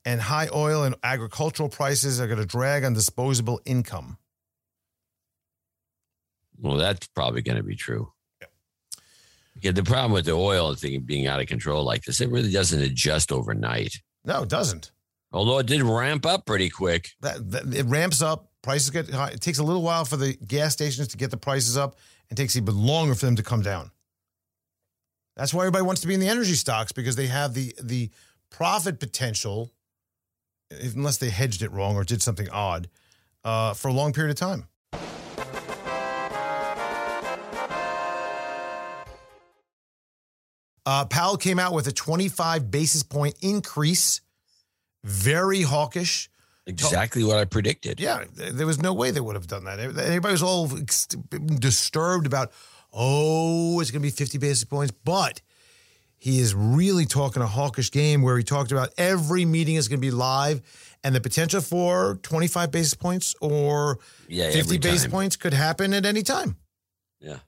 and high oil and agricultural prices are going to drag on disposable income. Well, that's probably going to be true. Yeah. the problem with the oil thing being out of control like this, it really doesn't adjust overnight. No, it doesn't. Although it did ramp up pretty quick. That, that it ramps up. Prices get high. It takes a little while for the gas stations to get the prices up, and takes even longer for them to come down. That's why everybody wants to be in the energy stocks because they have the the profit potential, unless they hedged it wrong or did something odd, uh, for a long period of time. Uh, Powell came out with a 25 basis point increase, very hawkish. Exactly what I predicted. Yeah, there was no way they would have done that. Everybody was all disturbed about, oh, it's going to be 50 basis points. But he is really talking a hawkish game where he talked about every meeting is going to be live and the potential for 25 basis points or yeah, 50 basis points could happen at any time. Yeah.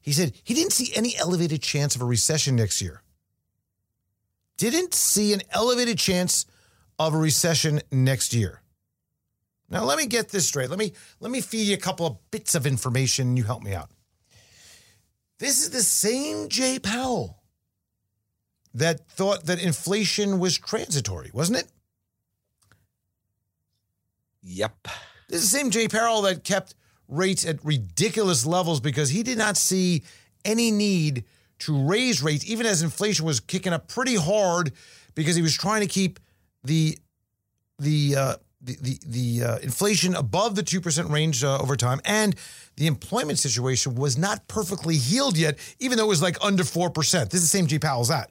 He said he didn't see any elevated chance of a recession next year. Didn't see an elevated chance of a recession next year. Now let me get this straight. Let me let me feed you a couple of bits of information. You help me out. This is the same Jay Powell that thought that inflation was transitory, wasn't it? Yep. This is the same Jay Powell that kept rates at ridiculous levels because he did not see any need to raise rates, even as inflation was kicking up pretty hard, because he was trying to keep the the uh, the the, the uh, inflation above the two percent range uh, over time, and the employment situation was not perfectly healed yet, even though it was like under four percent. This is the same Jay Powell's at.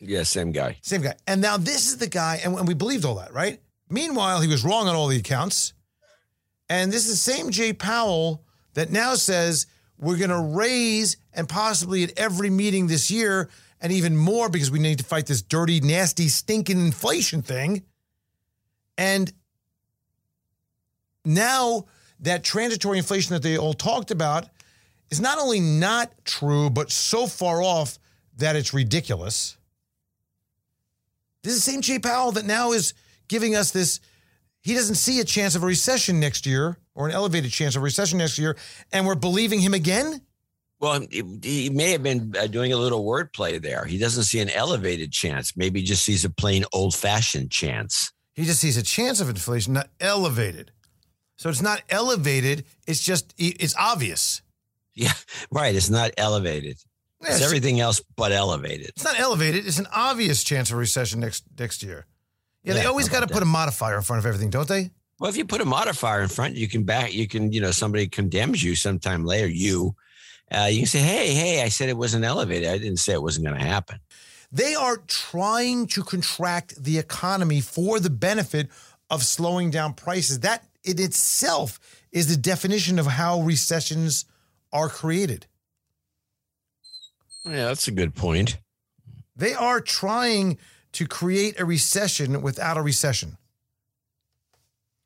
Yeah, same guy. Same guy. And now this is the guy, and, and we believed all that, right? Meanwhile, he was wrong on all the accounts. And this is the same Jay Powell that now says we're going to raise and possibly at every meeting this year and even more because we need to fight this dirty, nasty, stinking inflation thing. And now that transitory inflation that they all talked about is not only not true, but so far off that it's ridiculous. This is the same Jay Powell that now is giving us this. He doesn't see a chance of a recession next year or an elevated chance of a recession next year, and we're believing him again. Well, he may have been uh, doing a little wordplay there. He doesn't see an elevated chance. Maybe he just sees a plain old fashioned chance. He just sees a chance of inflation, not elevated. So it's not elevated. It's just, it's obvious. Yeah, right. It's not elevated. Yeah, it's, it's everything else but elevated. It's not elevated. It's an obvious chance of recession next next year. Yeah, yeah they always got to put a modifier in front of everything, don't they? Well, if you put a modifier in front, you can back. You can, you know, somebody condemns you sometime later. You, uh, you can say, "Hey, hey, I said it wasn't elevated. I didn't say it wasn't going to happen." They are trying to contract the economy for the benefit of slowing down prices. That in itself is the definition of how recessions are created. Yeah, that's a good point. They are trying to create a recession without a recession.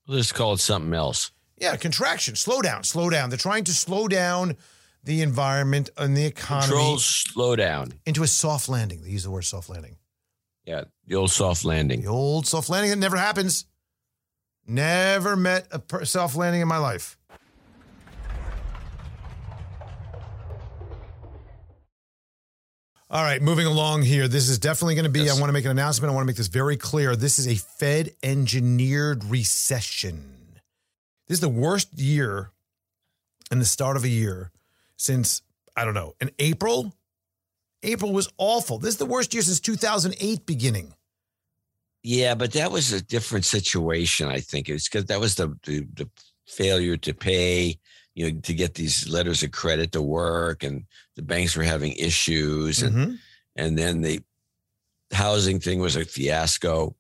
Let's call it something else. Yeah, contraction, slow down, slow down. They're trying to slow down the environment and the economy. Control slow down. Into a soft landing. They use the word soft landing. Yeah, the old soft landing. The old soft landing that never happens. Never met a soft landing in my life. All right, moving along here. This is definitely going to be, yes. I want to make an announcement. I want to make this very clear. This is a Fed engineered recession. This is the worst year in the start of a year since, I don't know, in April. April was awful. This is the worst year since 2008 beginning. Yeah, but that was a different situation, I think. It's because that was the, the, the failure to pay you know, to get these letters of credit to work, and the banks were having issues, and mm-hmm. and then the housing thing was a fiasco.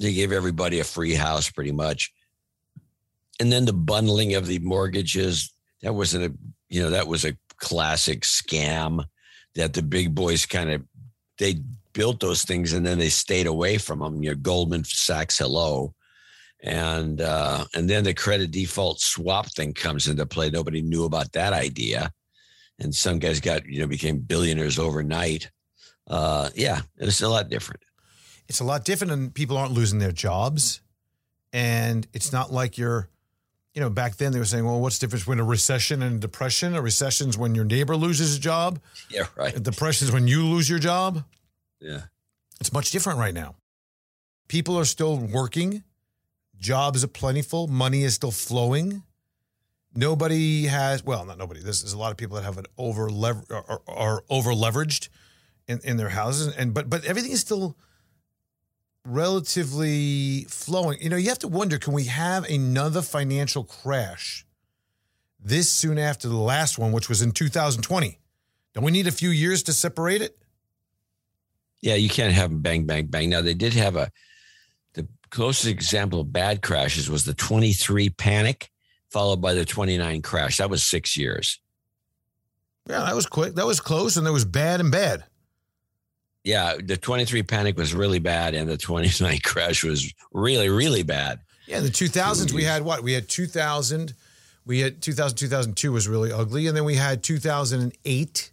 They gave everybody a free house pretty much. And then the bundling of the mortgages, that wasn't a, you know, that was a classic scam that the big boys kind of, they built those things and then they stayed away from them. You know, Goldman Sachs, hello. And, uh, and then the credit default swap thing comes into play. Nobody knew about that idea. And some guys got, you know, became billionaires overnight. Uh, yeah, it's a lot different it's a lot different and people aren't losing their jobs. And it's not like you're, you know, back then they were saying, well, what's the difference between a recession and a depression? A recession is when your neighbor loses a job. Yeah, right. A depression is when you lose your job. Yeah. It's much different right now. People are still working, jobs are plentiful, money is still flowing. Nobody has, well, not nobody. There's, there's a lot of people that have an over lever are, are over leveraged in, in their houses, and but but everything is still relatively flowing. You know, you have to wonder can we have another financial crash this soon after the last one, which was in 2020? Don't we need a few years to separate it? Yeah, you can't have bang, bang, bang. Now, they did have a, the closest example of bad crashes was the 23 panic, followed by the 29 crash. That was six years. Yeah, that was quick. That was close, and there was bad and bad yeah, the 23 panic was really bad, and the 29 crash was really, really bad. Yeah, in the 2000s, we had what? We had 2000, we had 2000, 2002 was really ugly. And then we had 2008.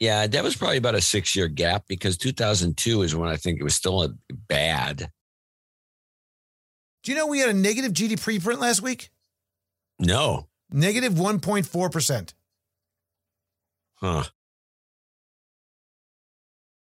Yeah, that was probably about a six year gap because 2002 is when I think it was still bad. Do you know we had a negative GDP print last week? No. Negative 1.4%. Huh.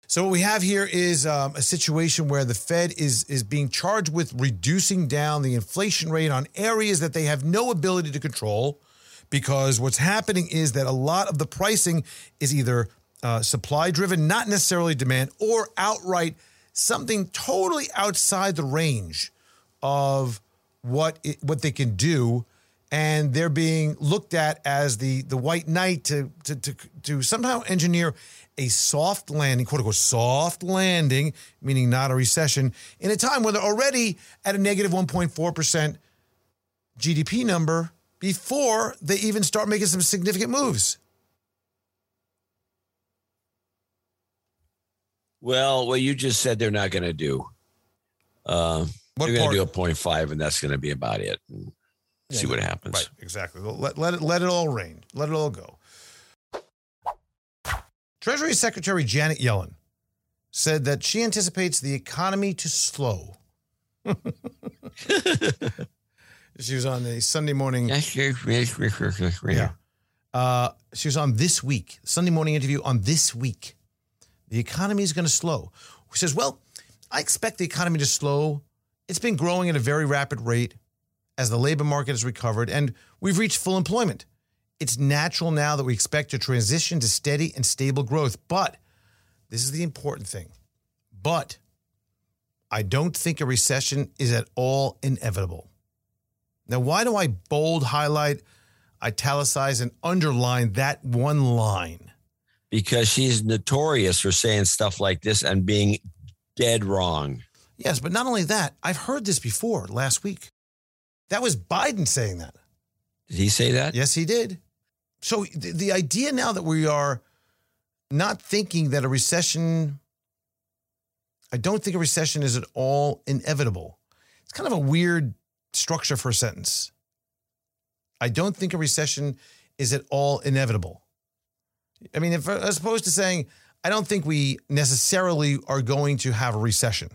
So what we have here is um, a situation where the Fed is is being charged with reducing down the inflation rate on areas that they have no ability to control, because what's happening is that a lot of the pricing is either uh, supply driven, not necessarily demand, or outright something totally outside the range of what it, what they can do and they're being looked at as the the white knight to to to, to somehow engineer a soft landing, quote unquote, soft landing, meaning not a recession, in a time when they're already at a negative 1.4% GDP number before they even start making some significant moves. Well, what you just said they're not going to do. Uh, they're going to do a 0.5, and that's going to be about it. Yeah, see what happens. Right, exactly. Let, let, it, let it all rain. Let it all go. Treasury Secretary Janet Yellen said that she anticipates the economy to slow. she was on the Sunday morning. yeah. Uh, she was on this week, Sunday morning interview on this week. The economy is going to slow. She says, Well, I expect the economy to slow. It's been growing at a very rapid rate as the labor market has recovered, and we've reached full employment. It's natural now that we expect to transition to steady and stable growth. But this is the important thing. But I don't think a recession is at all inevitable. Now, why do I bold, highlight, italicize, and underline that one line? Because she's notorious for saying stuff like this and being dead wrong. Yes, but not only that, I've heard this before last week. That was Biden saying that. Did he say that? Yes, he did. So the, the idea now that we are not thinking that a recession, I don't think a recession is at all inevitable. It's kind of a weird structure for a sentence. I don't think a recession is at all inevitable. I mean, if, as opposed to saying, I don't think we necessarily are going to have a recession.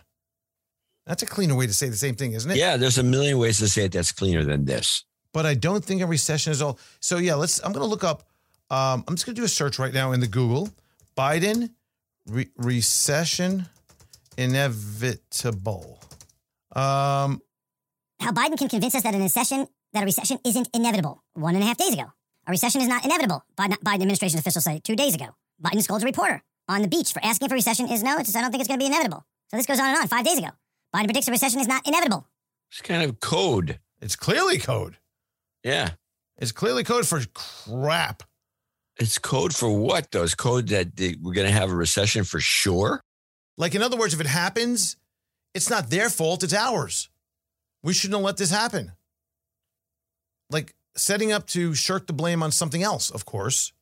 That's a cleaner way to say the same thing, isn't it? Yeah, there's a million ways to say it that's cleaner than this but I don't think a recession is all. So yeah, let's. I'm going to look up. Um, I'm just going to do a search right now in the Google. Biden re- recession inevitable. Um, How Biden can convince us that a recession that a recession isn't inevitable. One and a half days ago, a recession is not inevitable. Biden, Biden administration officials say two days ago. Biden scolds a reporter on the beach for asking if a recession is no. It's I don't think it's going to be inevitable. So this goes on and on. Five days ago, Biden predicts a recession is not inevitable. It's kind of code. It's clearly code. Yeah. It's clearly code for crap. It's code for what though? It's code that we're going to have a recession for sure. Like, in other words, if it happens, it's not their fault, it's ours. We shouldn't have let this happen. Like setting up to shirk the blame on something else, of course.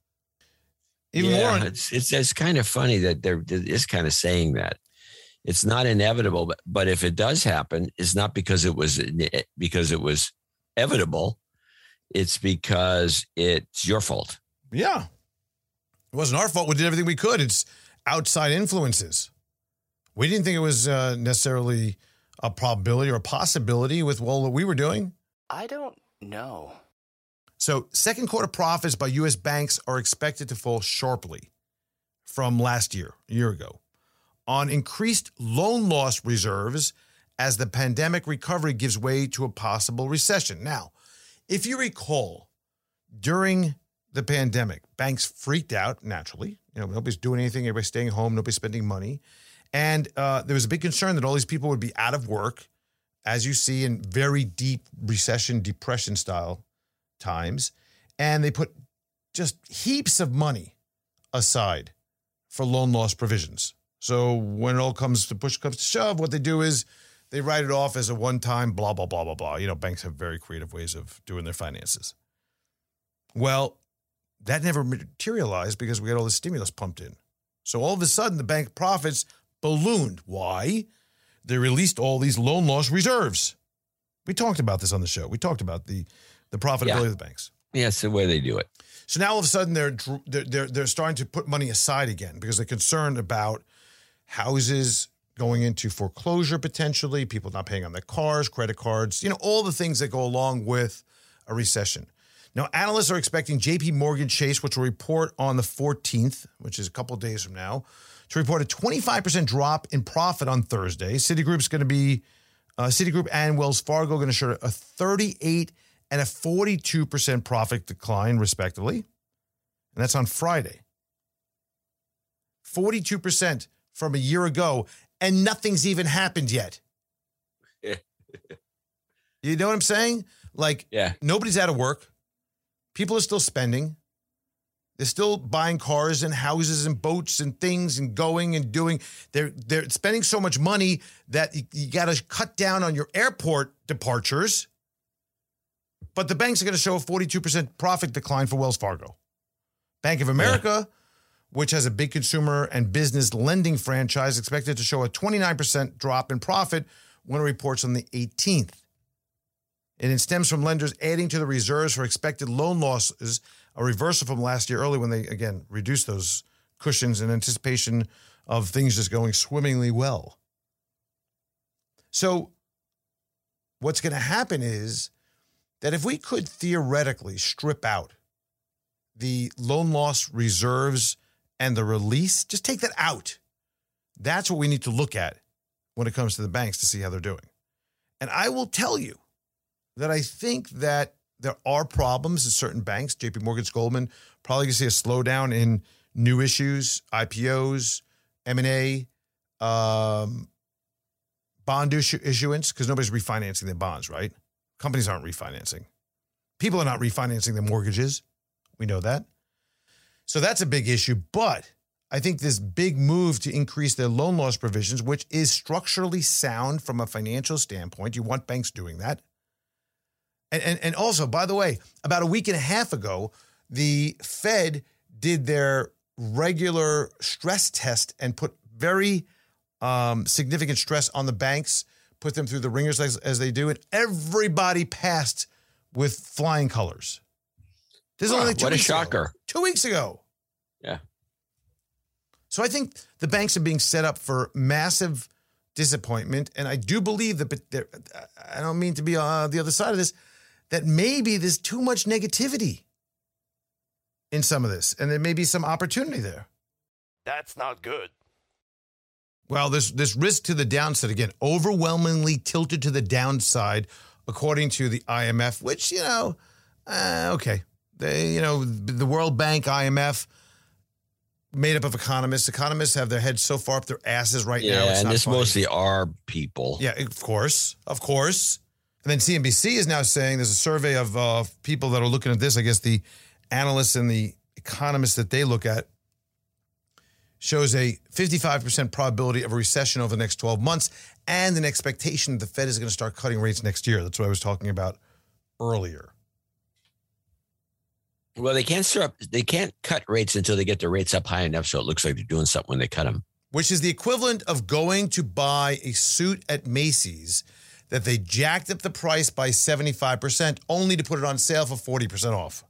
Even yeah, more, it's, it's it's kind of funny that they're it's kind of saying that it's not inevitable, but but if it does happen, it's not because it was because it was evitable. It's because it's your fault. Yeah, it wasn't our fault. We did everything we could. It's outside influences. We didn't think it was uh, necessarily a probability or a possibility with all that we were doing. I don't know. So, second quarter profits by U.S. banks are expected to fall sharply from last year, a year ago, on increased loan loss reserves as the pandemic recovery gives way to a possible recession. Now, if you recall, during the pandemic, banks freaked out naturally. You know, nobody's doing anything, everybody's staying home, nobody's spending money. And uh, there was a big concern that all these people would be out of work, as you see in very deep recession, depression style times. And they put just heaps of money aside for loan loss provisions. So when it all comes to push comes to shove, what they do is they write it off as a one time blah, blah, blah, blah, blah. You know, banks have very creative ways of doing their finances. Well, that never materialized because we got all the stimulus pumped in. So all of a sudden, the bank profits ballooned. Why? They released all these loan loss reserves. We talked about this on the show. We talked about the the profitability yeah. of the banks. Yeah, the way they do it. So now all of a sudden they're they're they're starting to put money aside again because they're concerned about houses going into foreclosure potentially, people not paying on their cars, credit cards, you know, all the things that go along with a recession. Now, analysts are expecting JP Morgan Chase, which will report on the 14th, which is a couple days from now, to report a 25% drop in profit on Thursday. Citigroup's going to be, uh, Citigroup and Wells Fargo going to show a 38 and a 42% profit decline, respectively. And that's on Friday. 42% from a year ago, and nothing's even happened yet. you know what I'm saying? Like, yeah. nobody's out of work. People are still spending. They're still buying cars and houses and boats and things and going and doing. They're they're spending so much money that you, you got to cut down on your airport departures. But the banks are going to show a 42% profit decline for Wells Fargo. Bank of America, yeah. Which has a big consumer and business lending franchise, expected to show a 29% drop in profit when it reports on the 18th. And it stems from lenders adding to the reserves for expected loan losses a reversal from last year early when they again reduced those cushions in anticipation of things just going swimmingly well. So, what's going to happen is that if we could theoretically strip out the loan loss reserves and the release, just take that out. That's what we need to look at when it comes to the banks to see how they're doing. And I will tell you that I think that there are problems in certain banks. JP Morgan's Goldman probably going to see a slowdown in new issues, IPOs, M&A, um, bond issuance because nobody's refinancing their bonds, right? Companies aren't refinancing. People are not refinancing their mortgages. We know that. So that's a big issue. But I think this big move to increase their loan loss provisions, which is structurally sound from a financial standpoint, you want banks doing that. And, and, and also, by the way, about a week and a half ago, the Fed did their regular stress test and put very um, significant stress on the banks, put them through the ringers as, as they do, and everybody passed with flying colors. This is only like what a shocker! Ago, two weeks ago. Yeah. So I think the banks are being set up for massive disappointment, and I do believe that. But I don't mean to be on the other side of this that maybe there's too much negativity in some of this, and there may be some opportunity there. That's not good. Well, there's this risk to the downside again, overwhelmingly tilted to the downside, according to the IMF, which you know, uh, okay, they you know the World Bank, IMF, made up of economists. Economists have their heads so far up their asses right yeah, now. Yeah, and this funny. mostly are people. Yeah, of course, of course. And then CNBC is now saying there's a survey of uh, people that are looking at this. I guess the analysts and the economists that they look at shows a 55% probability of a recession over the next 12 months and an expectation that the Fed is going to start cutting rates next year. That's what I was talking about earlier. Well, they can't start. They can't cut rates until they get the rates up high enough so it looks like they're doing something when they cut them. Which is the equivalent of going to buy a suit at Macy's that they jacked up the price by 75% only to put it on sale for 40% off.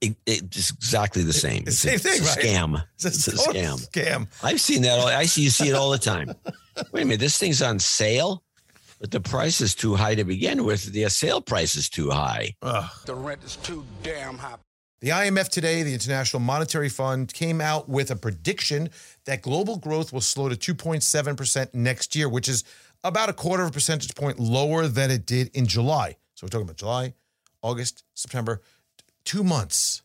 It, it's exactly the same. It's same a, thing, it's a right? Scam. It's a It's a scam. scam. I've seen that. All, I see you see it all the time. Wait a minute, this thing's on sale, but the price is too high to begin with. The sale price is too high. Ugh. The rent is too damn high. The IMF today, the International Monetary Fund, came out with a prediction that global growth will slow to 2.7% next year, which is about a quarter of a percentage point lower than it did in July. So we're talking about July, August, September, two months.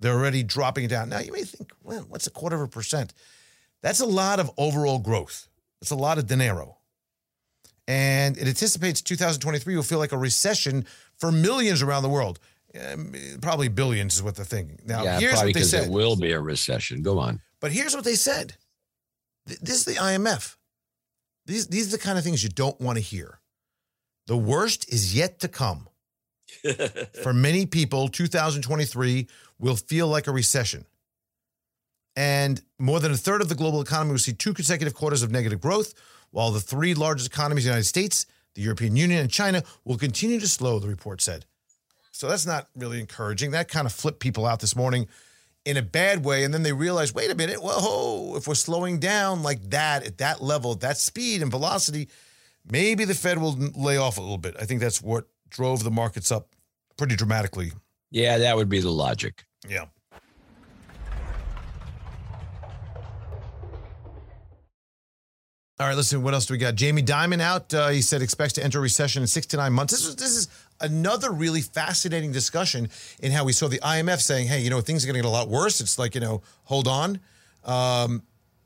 They're already dropping it down. Now you may think, well, what's a quarter of a percent? That's a lot of overall growth. That's a lot of dinero. And it anticipates 2023 will feel like a recession for millions around the world. Um, probably billions is what they're thinking. Now, yeah, here's what they said. it will be a recession. Go on. But here's what they said. This is the IMF. These, these are the kind of things you don't want to hear. The worst is yet to come. For many people, 2023 will feel like a recession. And more than a third of the global economy will see two consecutive quarters of negative growth, while the three largest economies, the United States, the European Union, and China, will continue to slow, the report said. So that's not really encouraging. That kind of flipped people out this morning in a bad way. And then they realized, wait a minute, whoa, if we're slowing down like that at that level, at that speed and velocity, maybe the Fed will lay off a little bit. I think that's what drove the markets up pretty dramatically. Yeah, that would be the logic. Yeah. All right, listen, what else do we got? Jamie Dimon out. Uh, he said expects to enter a recession in six to nine months. This is, this is another really fascinating discussion in how we saw the IMF saying, hey, you know, things are going to get a lot worse. It's like, you know, hold on. Um,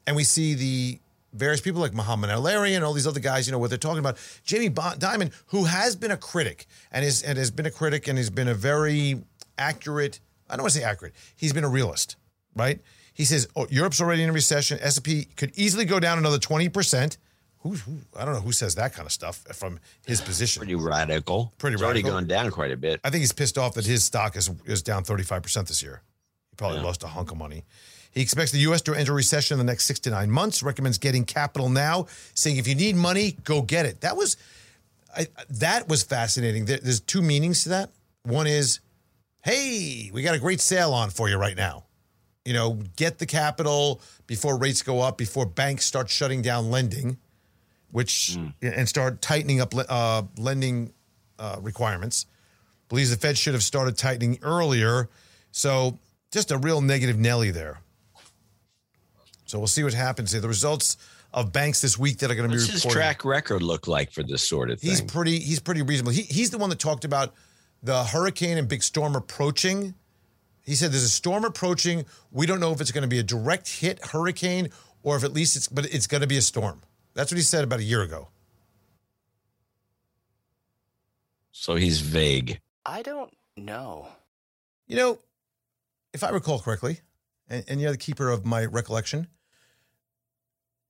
and we see the various people like Mohamed El-Erian and all these other guys, you know, what they're talking about. Jamie Dimon, who has been a critic and is and has been a critic and has been a very accurate, I don't want to say accurate, he's been a realist, right? He says, oh, Europe's already in a recession. S&P could easily go down another 20%. Who, who, I don't know who says that kind of stuff from his position. Pretty radical. Pretty radical. already gone down quite a bit. I think he's pissed off that his stock is, is down 35% this year. He probably Yeah. lost a hunk of money. He expects the U.S. to enter recession in the next six to nine months, recommends getting capital now, saying if you need money, go get it. That was, I, that was fascinating. There, there's two meanings to that. One is, hey, we got a great sale on for you right now. You know, get the capital before rates go up, before banks start shutting down lending, which and start tightening up uh, lending uh, requirements. Believes the Fed should have started tightening earlier. So just a real negative Nelly there. So we'll see what happens here. The results of banks this week that are going to be What's his track record look like for this sort of thing? He's pretty. He's pretty reasonable. He, he's the one that talked about the hurricane and big storm approaching. He said there's a storm approaching. We don't know if it's going to be a direct hit hurricane or if at least it's, but it's going to be a storm. That's what he said about a year ago. so he's vague. I don't know. You know, if I recall correctly, and, and you're the keeper of my recollection,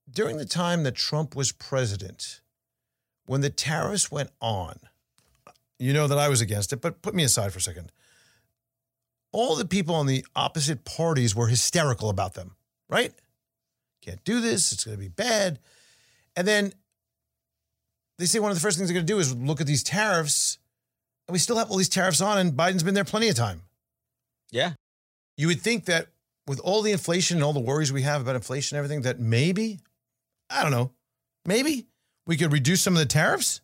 during the time that Trump was president, when the tariffs went on, you know that I was against it, but put me aside for a second. All the people on the opposite parties were hysterical about them, right? Can't do this. It's going to be bad. And then they say one of the first things they're going to do is look at these tariffs. And we still have all these tariffs on, and Biden's been there plenty of time. Yeah. You would think that with all the inflation and all the worries we have about inflation and everything, that maybe, I don't know, maybe we could reduce some of the tariffs.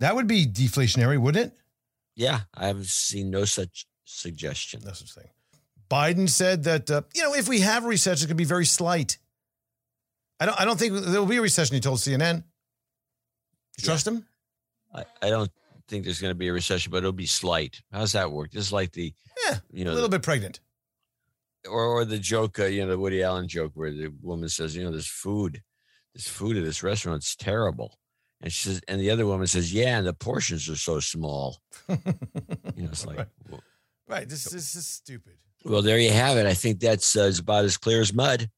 That would be deflationary, wouldn't it? Yeah. I have seen no such suggestion. No such thing. Biden said that uh, you know if we have a recession, going to be very slight. I don't. I don't think there will be a recession. He told CNN. You trust him? I, I don't think there's going to be a recession, but it'll be slight. How's that work? Just like the, Yeah, you know, a little bit pregnant. or, or the joke, uh, you know, the Woody Allen joke where the woman says, you know, this food, this food at this restaurant, it's terrible. And she says, and the other woman says, yeah, and the portions are so small. You know, it's like, Right. well, Right. This, this is stupid. well, there you have it. I think that's uh, about as clear as mud.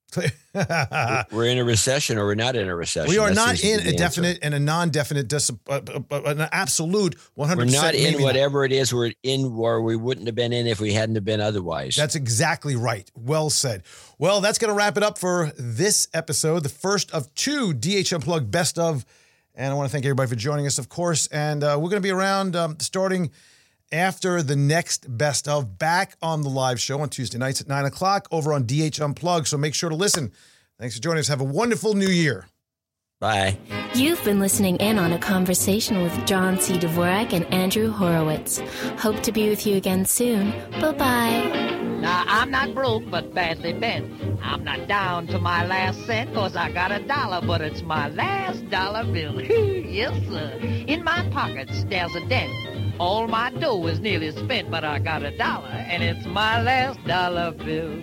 We're in a recession or we're not in a recession. We are That not in a definite and a non-definite, dis- uh, uh, uh, an absolute 100%. We're not in maybe not. whatever it is we're in where we wouldn't have been in if we hadn't have been otherwise. That's exactly right. Well said. Well, that's going to wrap it up for this episode, the first of two DH Unplugged Best of. And I want to thank everybody for joining us, of course. And uh, we're going to be around um, starting after the next Best of, back on the live show on Tuesday nights at 9 o'clock over on DH Unplugged. So make sure to listen. Thanks for joining us. Have a wonderful new year. Bye. You've been listening in on a conversation with John C. Dvorak and Andrew Horowitz. Hope to be with you again soon. Bye bye. Now, I'm not broke, but badly bent. I'm not down to my last cent, cause I got a dollar, but it's my last dollar bill. yes, sir. In my pockets, there's a dent. All my dough is nearly spent, but I got a dollar, and it's my last dollar bill.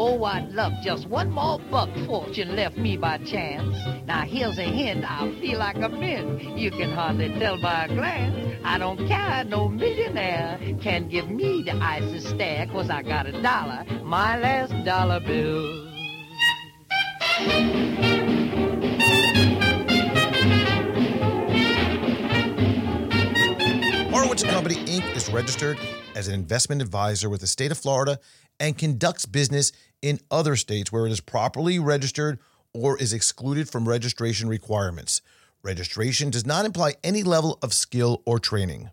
Oh, I'd love just one more buck fortune left me by chance. Now here's a hint, I feel like a mint. You can hardly tell by a glance. I don't care, no millionaire can give me the icy stare, cause I got a dollar, my last dollar bill. Horowitz Company Inc. is registered as an investment advisor with the state of Florida and conducts business in other states where it is properly registered or is excluded from registration requirements. Registration does not imply any level of skill or training.